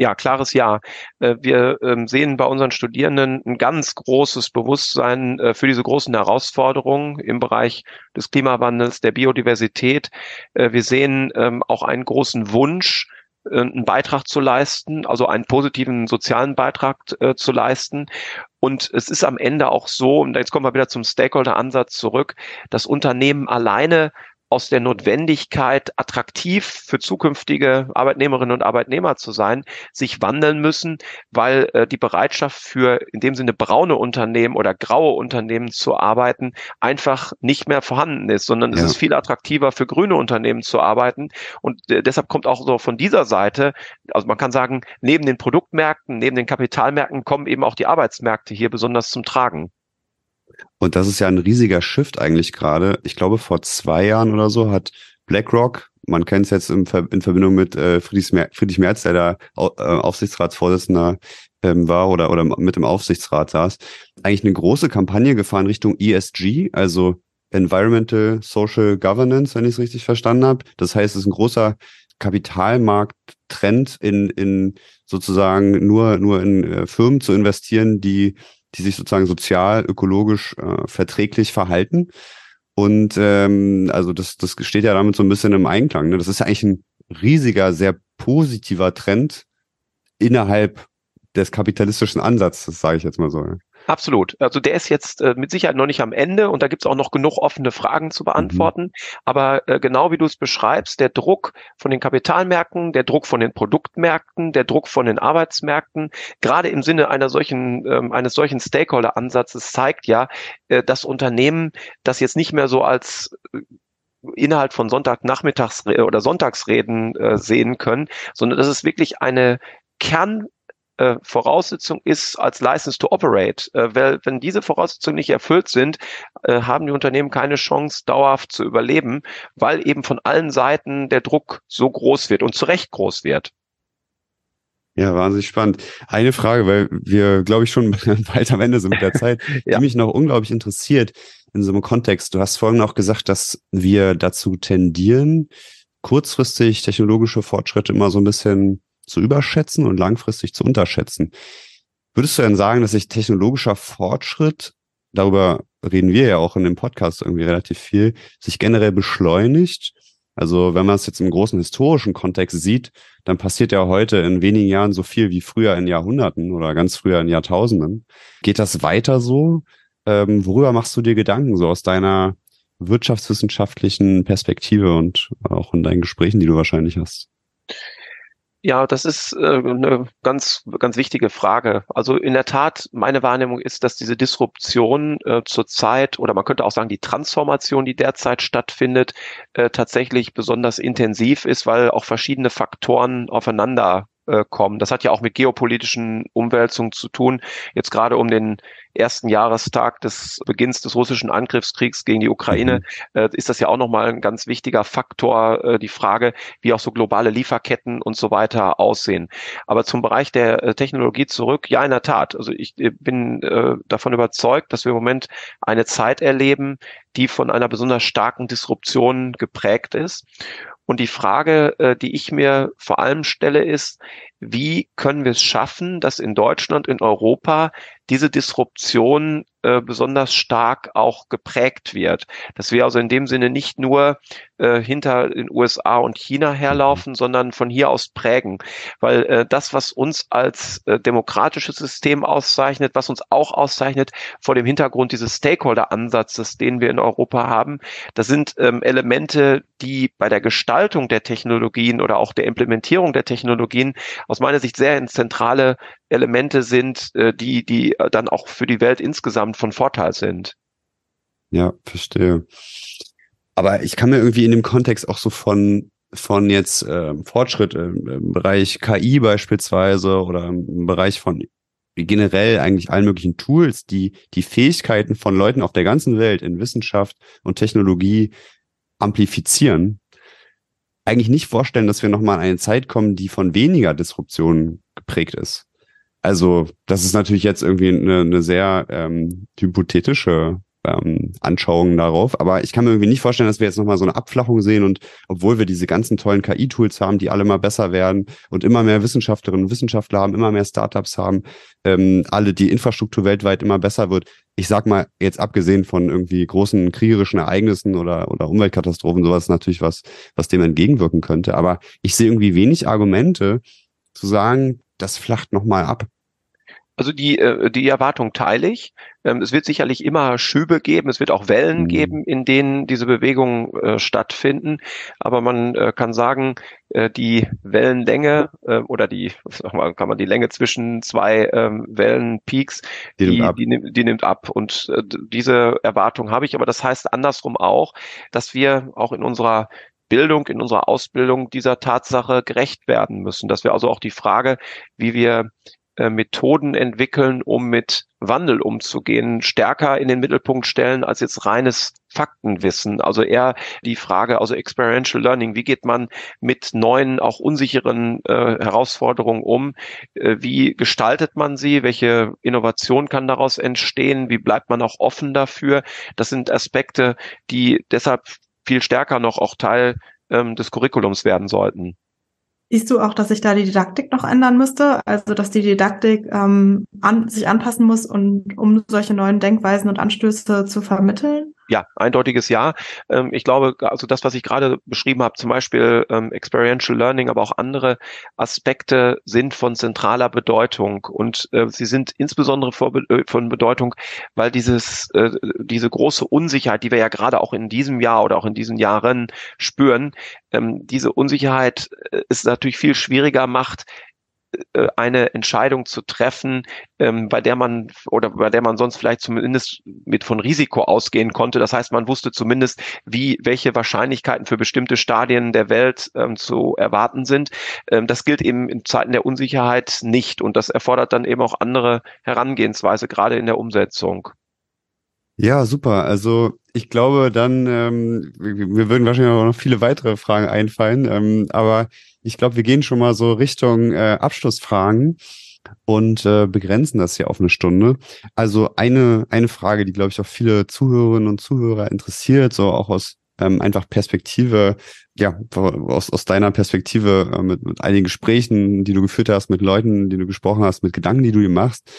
Ja, klares Ja. Äh, wir ähm, sehen bei unseren Studierenden ein ganz großes Bewusstsein äh, für diese großen Herausforderungen im Bereich des Klimawandels, der Biodiversität. Äh, wir sehen ähm, auch einen großen Wunsch, einen Beitrag zu leisten, also einen positiven sozialen Beitrag zu leisten. Und es ist am Ende auch so, und jetzt kommen wir wieder zum Stakeholder-Ansatz zurück, dass Unternehmen alleine aus der Notwendigkeit, attraktiv für zukünftige Arbeitnehmerinnen und Arbeitnehmer zu sein, sich wandeln müssen, weil äh, die Bereitschaft für in dem Sinne braune Unternehmen oder graue Unternehmen zu arbeiten einfach nicht mehr vorhanden ist, sondern ja. es ist viel attraktiver für grüne Unternehmen zu arbeiten. Und äh, deshalb kommt auch so von dieser Seite, also man kann sagen, neben den Produktmärkten, neben den Kapitalmärkten kommen eben auch die Arbeitsmärkte hier besonders zum Tragen. Und das ist ja ein riesiger Shift eigentlich gerade. Ich glaube, vor zwei Jahren oder so hat BlackRock, man kennt es jetzt in, in Verbindung mit äh, Friedrich Merz, der da äh, Aufsichtsratsvorsitzender ähm, war oder, oder mit dem Aufsichtsrat saß, eigentlich eine große Kampagne gefahren Richtung ESG, also Environmental Social Governance, wenn ich es richtig verstanden habe. Das heißt, es ist ein großer Kapitalmarkttrend in, in sozusagen nur, nur in äh, Firmen zu investieren, die die sich sozusagen sozial, ökologisch äh, verträglich verhalten. Und ähm, also das, das steht ja damit so ein bisschen im Einklang. Ne? Das ist ja eigentlich ein riesiger, sehr positiver Trend innerhalb des kapitalistischen Ansatzes, sage ich jetzt mal so. Absolut. Also der ist jetzt äh, mit Sicherheit noch nicht am Ende und da gibt es auch noch genug offene Fragen zu beantworten. Mhm. Aber äh, genau wie du es beschreibst, der Druck von den Kapitalmärkten, der Druck von den Produktmärkten, der Druck von den Arbeitsmärkten, gerade im Sinne einer solchen, ähm, eines solchen Stakeholder-Ansatzes zeigt ja, äh, dass Unternehmen das jetzt nicht mehr so als äh, Inhalt von Sonntagnachmittags oder Sonntagsreden äh, sehen können, sondern dass es wirklich eine Kern äh, Voraussetzung ist als License to Operate. Äh, weil wenn diese Voraussetzungen nicht erfüllt sind, äh, haben die Unternehmen keine Chance, dauerhaft zu überleben, weil eben von allen Seiten der Druck so groß wird und zu Recht groß wird. Ja, wahnsinnig spannend. Eine Frage, weil wir, glaube ich, schon bald am Ende sind mit der Zeit, ja. die mich noch unglaublich interessiert in so einem Kontext. Du hast vorhin auch gesagt, dass wir dazu tendieren, kurzfristig technologische Fortschritte immer so ein bisschen zu überschätzen und langfristig zu unterschätzen. Würdest du denn sagen, dass sich technologischer Fortschritt, darüber reden wir ja auch in dem Podcast irgendwie relativ viel, sich generell beschleunigt? Also wenn man es jetzt im großen historischen Kontext sieht, dann passiert ja heute in wenigen Jahren so viel wie früher in Jahrhunderten oder ganz früher in Jahrtausenden. Geht das weiter so? Ähm, worüber machst du dir Gedanken so aus deiner wirtschaftswissenschaftlichen Perspektive und auch in deinen Gesprächen, die du wahrscheinlich hast? Ja, das ist äh, eine ganz, ganz wichtige Frage. Also in der Tat, meine Wahrnehmung ist, dass diese Disruption äh, zurzeit oder man könnte auch sagen, die Transformation, die derzeit stattfindet, äh, tatsächlich besonders intensiv ist, weil auch verschiedene Faktoren aufeinander äh, kommen. Das hat ja auch mit geopolitischen Umwälzungen zu tun. Jetzt gerade um den ersten Jahrestag des Beginns des russischen Angriffskriegs gegen die Ukraine mhm. äh, ist das ja auch nochmal ein ganz wichtiger Faktor, äh, die Frage, wie auch so globale Lieferketten und so weiter aussehen. Aber zum Bereich der äh, Technologie zurück, ja, in der Tat. Also ich äh, bin äh, davon überzeugt, dass wir im Moment eine Zeit erleben, die von einer besonders starken Disruption geprägt ist. Und die Frage, äh, die ich mir vor allem stelle, ist, wie können wir es schaffen, dass in Deutschland, in Europa diese Disruption äh, besonders stark auch geprägt wird. Dass wir also in dem Sinne nicht nur äh, hinter den USA und China herlaufen, sondern von hier aus prägen. Weil äh, das, was uns als äh, demokratisches System auszeichnet, was uns auch auszeichnet vor dem Hintergrund dieses Stakeholder-Ansatzes, den wir in Europa haben, das sind ähm, Elemente, die bei der Gestaltung der Technologien oder auch der Implementierung der Technologien aus meiner Sicht sehr zentrale Elemente sind, äh, die, die äh, dann auch für die Welt insgesamt von Vorteil sind. Ja, verstehe. Aber ich kann mir irgendwie in dem Kontext auch so von von jetzt äh, Fortschritt im, im Bereich KI beispielsweise oder im Bereich von generell eigentlich allen möglichen Tools, die die Fähigkeiten von Leuten auf der ganzen Welt in Wissenschaft und Technologie amplifizieren, eigentlich nicht vorstellen, dass wir nochmal an eine Zeit kommen, die von weniger Disruption geprägt ist. Also, das ist natürlich jetzt irgendwie eine, eine sehr ähm, hypothetische ähm, Anschauung darauf. Aber ich kann mir irgendwie nicht vorstellen, dass wir jetzt nochmal so eine Abflachung sehen und obwohl wir diese ganzen tollen KI-Tools haben, die alle mal besser werden und immer mehr Wissenschaftlerinnen und Wissenschaftler haben, immer mehr Startups haben, ähm, alle die Infrastruktur weltweit immer besser wird. Ich sag mal, jetzt abgesehen von irgendwie großen kriegerischen Ereignissen oder, oder Umweltkatastrophen, sowas natürlich was, was dem entgegenwirken könnte. Aber ich sehe irgendwie wenig Argumente zu sagen, das flacht nochmal ab. Also die, äh, die Erwartung teile ich. Ähm, es wird sicherlich immer Schübe geben, es wird auch Wellen mhm. geben, in denen diese Bewegungen äh, stattfinden. Aber man äh, kann sagen, die Wellenlänge oder die, sag mal, kann man die Länge zwischen zwei ähm, Wellenpeaks, die, die, nimmt die, die, nimmt ab. Und diese Erwartung habe ich. Aber das heißt andersrum auch, dass wir auch in unserer Bildung, in unserer Ausbildung dieser Tatsache gerecht werden müssen. Dass wir also auch die Frage, wie wir äh, Methoden entwickeln, um mit Wandel umzugehen, stärker in den Mittelpunkt stellen als jetzt reines Faktenwissen. Also eher die Frage, also Experiential Learning, wie geht man mit neuen, auch unsicheren äh, Herausforderungen um? Äh, wie gestaltet man sie? Welche Innovation kann daraus entstehen? Wie bleibt man auch offen dafür? Das sind Aspekte, die deshalb viel stärker noch auch Teil ähm, des Curriculums werden sollten. Siehst du auch, dass sich da die Didaktik noch ändern müsste? Also, dass die Didaktik ähm, an, sich anpassen muss und um solche neuen Denkweisen und Anstöße zu vermitteln? Ja, eindeutiges Ja. Ähm, ich glaube, also das, was ich gerade beschrieben habe, zum Beispiel ähm, Experiential Learning, aber auch andere Aspekte sind von zentraler Bedeutung und äh, sie sind insbesondere vor, äh, von Bedeutung, weil dieses, äh, diese große Unsicherheit, die wir ja gerade auch in diesem Jahr oder auch in diesen Jahren spüren, ähm, diese Unsicherheit äh, ist natürlich viel schwieriger macht, äh, eine Entscheidung zu treffen, ähm, bei der man oder bei der man sonst vielleicht zumindest mit von Risiko ausgehen konnte. Das heißt, man wusste zumindest, wie welche Wahrscheinlichkeiten für bestimmte Stadien der Welt ähm, zu erwarten sind. Ähm, das gilt eben in Zeiten der Unsicherheit nicht und das erfordert dann eben auch andere Herangehensweise, gerade in der Umsetzung. Ja, super. Also ich glaube, dann, ähm, wir würden wahrscheinlich auch noch viele weitere Fragen einfallen, ähm, aber ich glaube, wir gehen schon mal so Richtung äh, Abschlussfragen und äh, begrenzen das hier auf eine Stunde. Also eine, eine Frage, die, glaube ich, auch viele Zuhörerinnen und Zuhörer interessiert, so auch aus ähm, einfach Perspektive, ja, aus, aus deiner Perspektive äh, mit, mit einigen Gesprächen, die du geführt hast, mit Leuten, die du gesprochen hast, mit Gedanken, die du dir machst.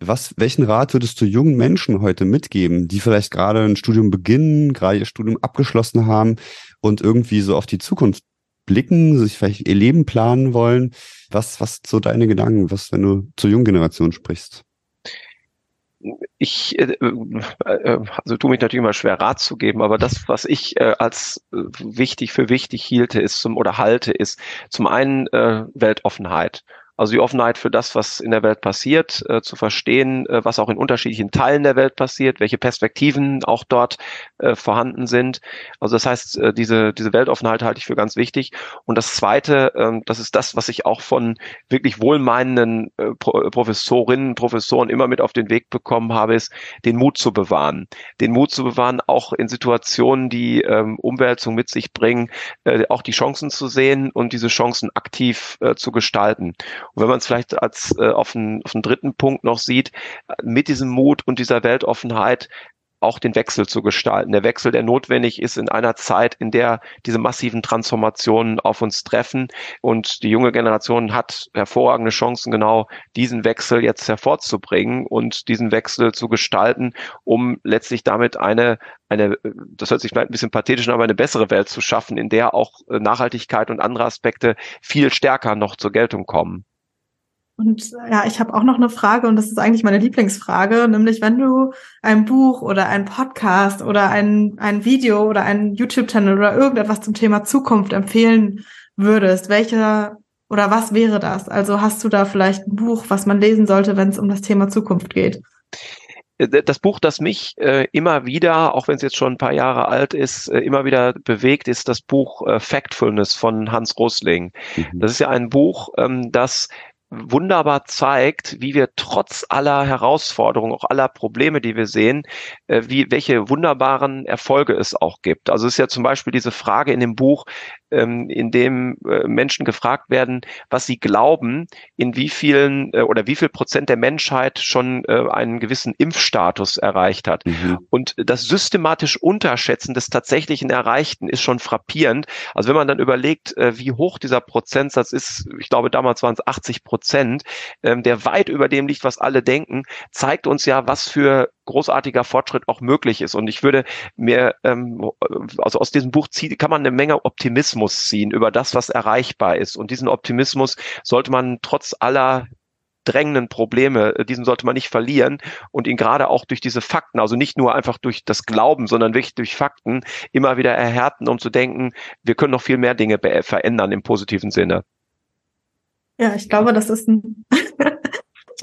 Was, welchen Rat würdest du jungen Menschen heute mitgeben, die vielleicht gerade ein Studium beginnen, gerade ihr Studium abgeschlossen haben und irgendwie so auf die Zukunft blicken, sich vielleicht ihr Leben planen wollen? Was, was so deine Gedanken, was, wenn du zur jungen Generation sprichst? ich äh, äh, also tu mich natürlich immer schwer Rat zu geben, aber das, was ich äh, als äh, wichtig für wichtig hielte, ist zum oder halte, ist zum einen äh, Weltoffenheit. Also die Offenheit für das, was in der Welt passiert, äh, zu verstehen, äh, was auch in unterschiedlichen Teilen der Welt passiert, welche Perspektiven auch dort äh, vorhanden sind. Also das heißt, äh, diese, diese Weltoffenheit halte ich für ganz wichtig. Und das Zweite, ähm, das ist das, was ich auch von wirklich wohlmeinenden äh, Pro Professorinnen, Professoren immer mit auf den Weg bekommen habe, ist, den Mut zu bewahren. Den Mut zu bewahren, auch in Situationen, die ähm, Umwälzung mit sich bringen, äh, auch die Chancen zu sehen und diese Chancen aktiv äh, zu gestalten. Und wenn man es vielleicht als äh, auf, einen, auf einen dritten Punkt noch sieht, mit diesem Mut und dieser Weltoffenheit auch den Wechsel zu gestalten. Der Wechsel, der notwendig ist in einer Zeit, in der diese massiven Transformationen auf uns treffen. Und die junge Generation hat hervorragende Chancen, genau diesen Wechsel jetzt hervorzubringen und diesen Wechsel zu gestalten, um letztlich damit eine, eine, das hört sich vielleicht ein bisschen pathetisch an, aber eine bessere Welt zu schaffen, in der auch Nachhaltigkeit und andere Aspekte viel stärker noch zur Geltung kommen. Und ja, ich habe auch noch eine Frage und das ist eigentlich meine Lieblingsfrage, nämlich wenn du ein Buch oder ein Podcast oder ein, ein Video oder ein YouTube-Channel oder irgendetwas zum Thema Zukunft empfehlen würdest, welcher oder was wäre das? Also hast du da vielleicht ein Buch, was man lesen sollte, wenn es um das Thema Zukunft geht? Äh, das Buch, das mich äh, immer wieder, auch wenn es jetzt schon ein paar Jahre alt ist, äh, immer wieder bewegt, ist das Buch äh, Factfulness von Hans Rosling. Mhm. Das ist ja ein Buch, ähm, das wunderbar zeigt, wie wir trotz aller Herausforderungen, auch aller Probleme, die wir sehen, äh, wie, welche wunderbaren Erfolge es auch gibt. Also es ist ja zum Beispiel diese Frage in dem Buch, ähm, in dem äh, Menschen gefragt werden, was sie glauben, in wie vielen äh, oder wie viel Prozent der Menschheit schon äh, einen gewissen Impfstatus erreicht hat. Mhm. Und das systematisch Unterschätzen des tatsächlichen Erreichten ist schon frappierend. Also wenn man dann überlegt, äh, wie hoch dieser Prozentsatz ist, ich glaube damals waren es 80 Prozent, ähm, der weit über dem liegt, was alle denken, zeigt uns ja, was für großartiger Fortschritt auch möglich ist. Und ich würde mir, ähm, also aus diesem Buch zieht, kann man eine Menge Optimismus ziehen über das, was erreichbar ist. Und diesen Optimismus sollte man trotz aller drängenden Probleme, äh, diesen sollte man nicht verlieren und ihn gerade auch durch diese Fakten, also nicht nur einfach durch das Glauben, sondern wirklich durch Fakten immer wieder erhärten, um zu denken, wir können noch viel mehr Dinge verändern im positiven Sinne. Ja, ich glaube, das ist ein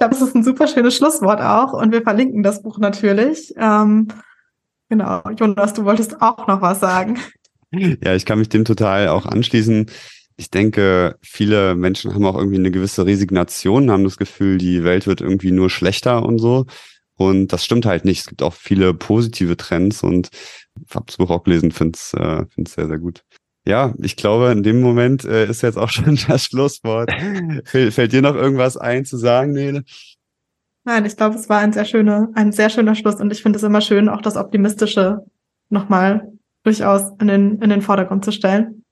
glaube, das ist ein super schönes Schlusswort auch und wir verlinken das Buch natürlich. Ähm, genau, Jonas, du wolltest auch noch was sagen. Ja, ich kann mich dem total auch anschließen. Ich denke, viele Menschen haben auch irgendwie eine gewisse Resignation, haben das Gefühl, die Welt wird irgendwie nur schlechter und so. Und das stimmt halt nicht. Es gibt auch viele positive Trends und ich habe das Buch auch gelesen, finde es äh, find's sehr, sehr gut. Ja, ich glaube, in dem Moment äh, ist jetzt auch schon das Schlusswort. Fällt dir noch irgendwas ein zu sagen, Nele? Nein, ich glaube, es war ein sehr schöner, ein sehr schöner Schluss und ich finde es immer schön, auch das Optimistische nochmal durchaus in den, in den Vordergrund zu stellen.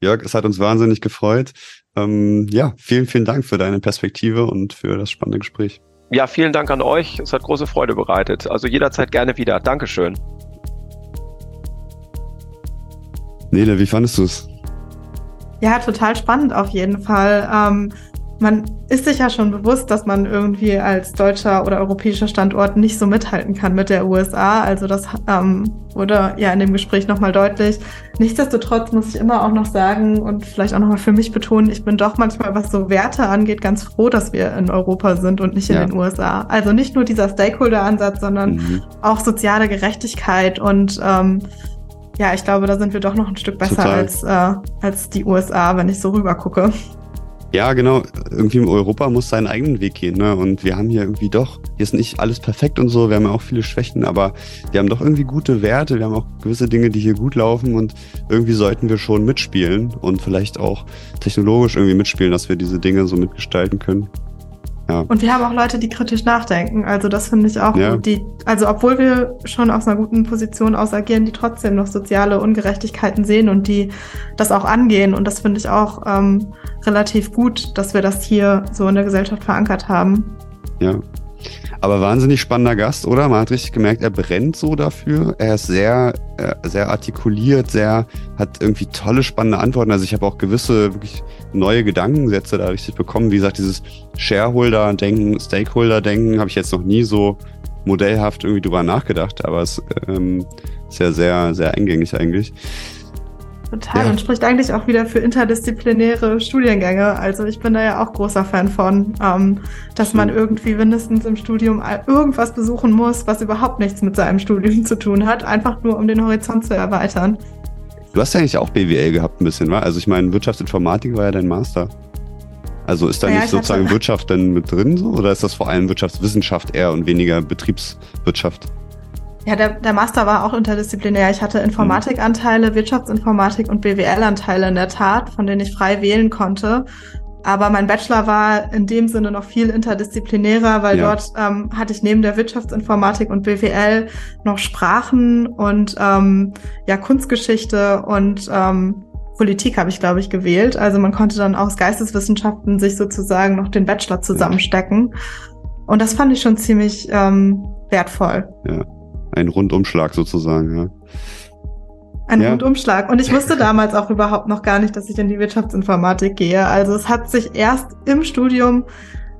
Jörg, es hat uns wahnsinnig gefreut. Ähm, ja, vielen, vielen Dank für deine Perspektive und für das spannende Gespräch. Ja, vielen Dank an euch. Es hat große Freude bereitet. Also jederzeit gerne wieder. Dankeschön. Nele, wie fandest du es? Ja, total spannend auf jeden Fall. Ähm, man ist sich ja schon bewusst, dass man irgendwie als deutscher oder europäischer Standort nicht so mithalten kann mit der USA. Also das ähm, wurde ja in dem Gespräch nochmal deutlich. Nichtsdestotrotz muss ich immer auch noch sagen und vielleicht auch nochmal für mich betonen, ich bin doch manchmal, was so Werte angeht, ganz froh, dass wir in Europa sind und nicht in ja. den USA. Also nicht nur dieser Stakeholder-Ansatz, sondern mhm. auch soziale Gerechtigkeit und ähm, ja, ich glaube, da sind wir doch noch ein Stück besser als, äh, als die USA, wenn ich so rüber gucke. Ja, genau. Irgendwie in Europa muss seinen eigenen Weg gehen. Ne? Und wir haben hier irgendwie doch, hier ist nicht alles perfekt und so, wir haben ja auch viele Schwächen, aber wir haben doch irgendwie gute Werte, wir haben auch gewisse Dinge, die hier gut laufen und irgendwie sollten wir schon mitspielen und vielleicht auch technologisch irgendwie mitspielen, dass wir diese Dinge so mitgestalten können. Ja. Und wir haben auch Leute, die kritisch nachdenken. Also das finde ich auch ja. Die, also obwohl wir schon aus einer guten Position aus agieren, die trotzdem noch soziale Ungerechtigkeiten sehen und die das auch angehen. Und das finde ich auch ähm, relativ gut, dass wir das hier so in der Gesellschaft verankert haben. Ja, aber wahnsinnig spannender Gast, oder? Man hat richtig gemerkt, er brennt so dafür. Er ist sehr, äh, sehr artikuliert, sehr, hat irgendwie tolle, spannende Antworten. Also ich habe auch gewisse wirklich neue Gedankensätze da richtig bekommen. Wie gesagt, dieses Shareholder-Denken, Stakeholder-Denken habe ich jetzt noch nie so modellhaft irgendwie drüber nachgedacht, aber es ähm, ist ja sehr, sehr eingängig eigentlich. Total ja. und spricht eigentlich auch wieder für interdisziplinäre Studiengänge. Also ich bin da ja auch großer Fan von, ähm, dass man irgendwie mindestens im Studium irgendwas besuchen muss, was überhaupt nichts mit seinem Studium zu tun hat, einfach nur um den Horizont zu erweitern. Du hast ja eigentlich auch BWL gehabt ein bisschen, wa? Also ich meine, Wirtschaftsinformatik war ja dein Master. Also ist da ja, nicht sozusagen. Wirtschaft denn mit drin so? Oder ist das vor allem Wirtschaftswissenschaft eher und weniger Betriebswirtschaft? Ja, der, der Master war auch interdisziplinär. Ich hatte Informatikanteile, Wirtschaftsinformatik und BWL-Anteile in der Tat, von denen ich frei wählen konnte. Aber mein Bachelor war in dem Sinne noch viel interdisziplinärer, weil ja. dort ähm, hatte ich neben der Wirtschaftsinformatik und BWL noch Sprachen und ähm, ja Kunstgeschichte und ähm, Politik habe ich, glaube ich, gewählt. Also man konnte dann aus Geisteswissenschaften sich sozusagen noch den Bachelor zusammenstecken. Und das fand ich schon ziemlich ähm, wertvoll. Ja ein Rundumschlag sozusagen, ja. Ein ja. Rundumschlag. Und ich wusste damals auch überhaupt noch gar nicht, dass ich in die Wirtschaftsinformatik gehe. Also es hat sich erst im Studium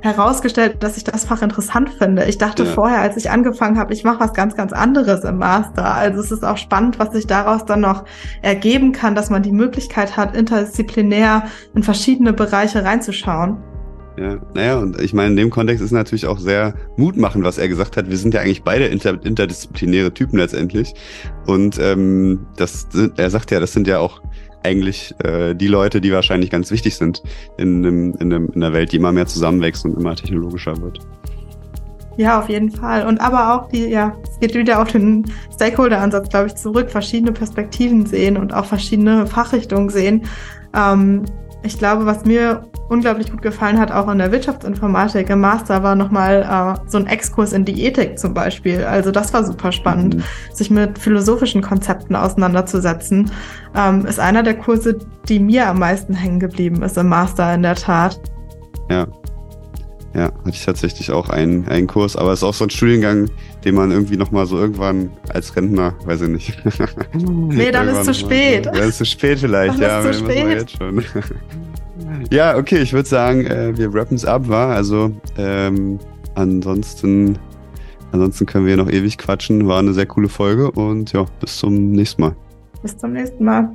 herausgestellt, dass ich das Fach interessant finde. Ich dachte ja. vorher, als ich angefangen habe, ich mache was ganz, ganz anderes im Master. Also es ist auch spannend, was sich daraus dann noch ergeben kann, dass man die Möglichkeit hat, interdisziplinär in verschiedene Bereiche reinzuschauen. Ja, naja, und ich meine, in dem Kontext ist natürlich auch sehr mutmachend, was er gesagt hat. Wir sind ja eigentlich beide inter interdisziplinäre Typen letztendlich. Und ähm, das er sagt ja, das sind ja auch eigentlich äh, die Leute, die wahrscheinlich ganz wichtig sind in, in, in, in einer Welt, die immer mehr zusammenwächst und immer technologischer wird. Ja, auf jeden Fall. Und aber auch die, ja, es geht wieder auf den Stakeholder-Ansatz, glaube ich, zurück, verschiedene Perspektiven sehen und auch verschiedene Fachrichtungen sehen. Ähm, ich glaube, was mir unglaublich gut gefallen hat, auch in der Wirtschaftsinformatik im Master, war nochmal äh, so ein Exkurs in die Ethik zum Beispiel. Also das war super spannend, mhm. sich mit philosophischen Konzepten auseinanderzusetzen. Ähm, ist einer der Kurse, die mir am meisten hängen geblieben ist im Master in der Tat. Ja. Ja, hatte ich tatsächlich auch einen, einen Kurs, aber es ist auch so ein Studiengang, den man irgendwie nochmal so irgendwann als Rentner, weiß ich nicht. nee, dann ist zu spät. Dann ist zu spät vielleicht, dann ja, ist zu spät. jetzt schon. Ja, okay, ich würde sagen, äh, wir rappen es ab, war. Also ähm, ansonsten, ansonsten können wir noch ewig quatschen. War eine sehr coole Folge und ja, bis zum nächsten Mal. Bis zum nächsten Mal.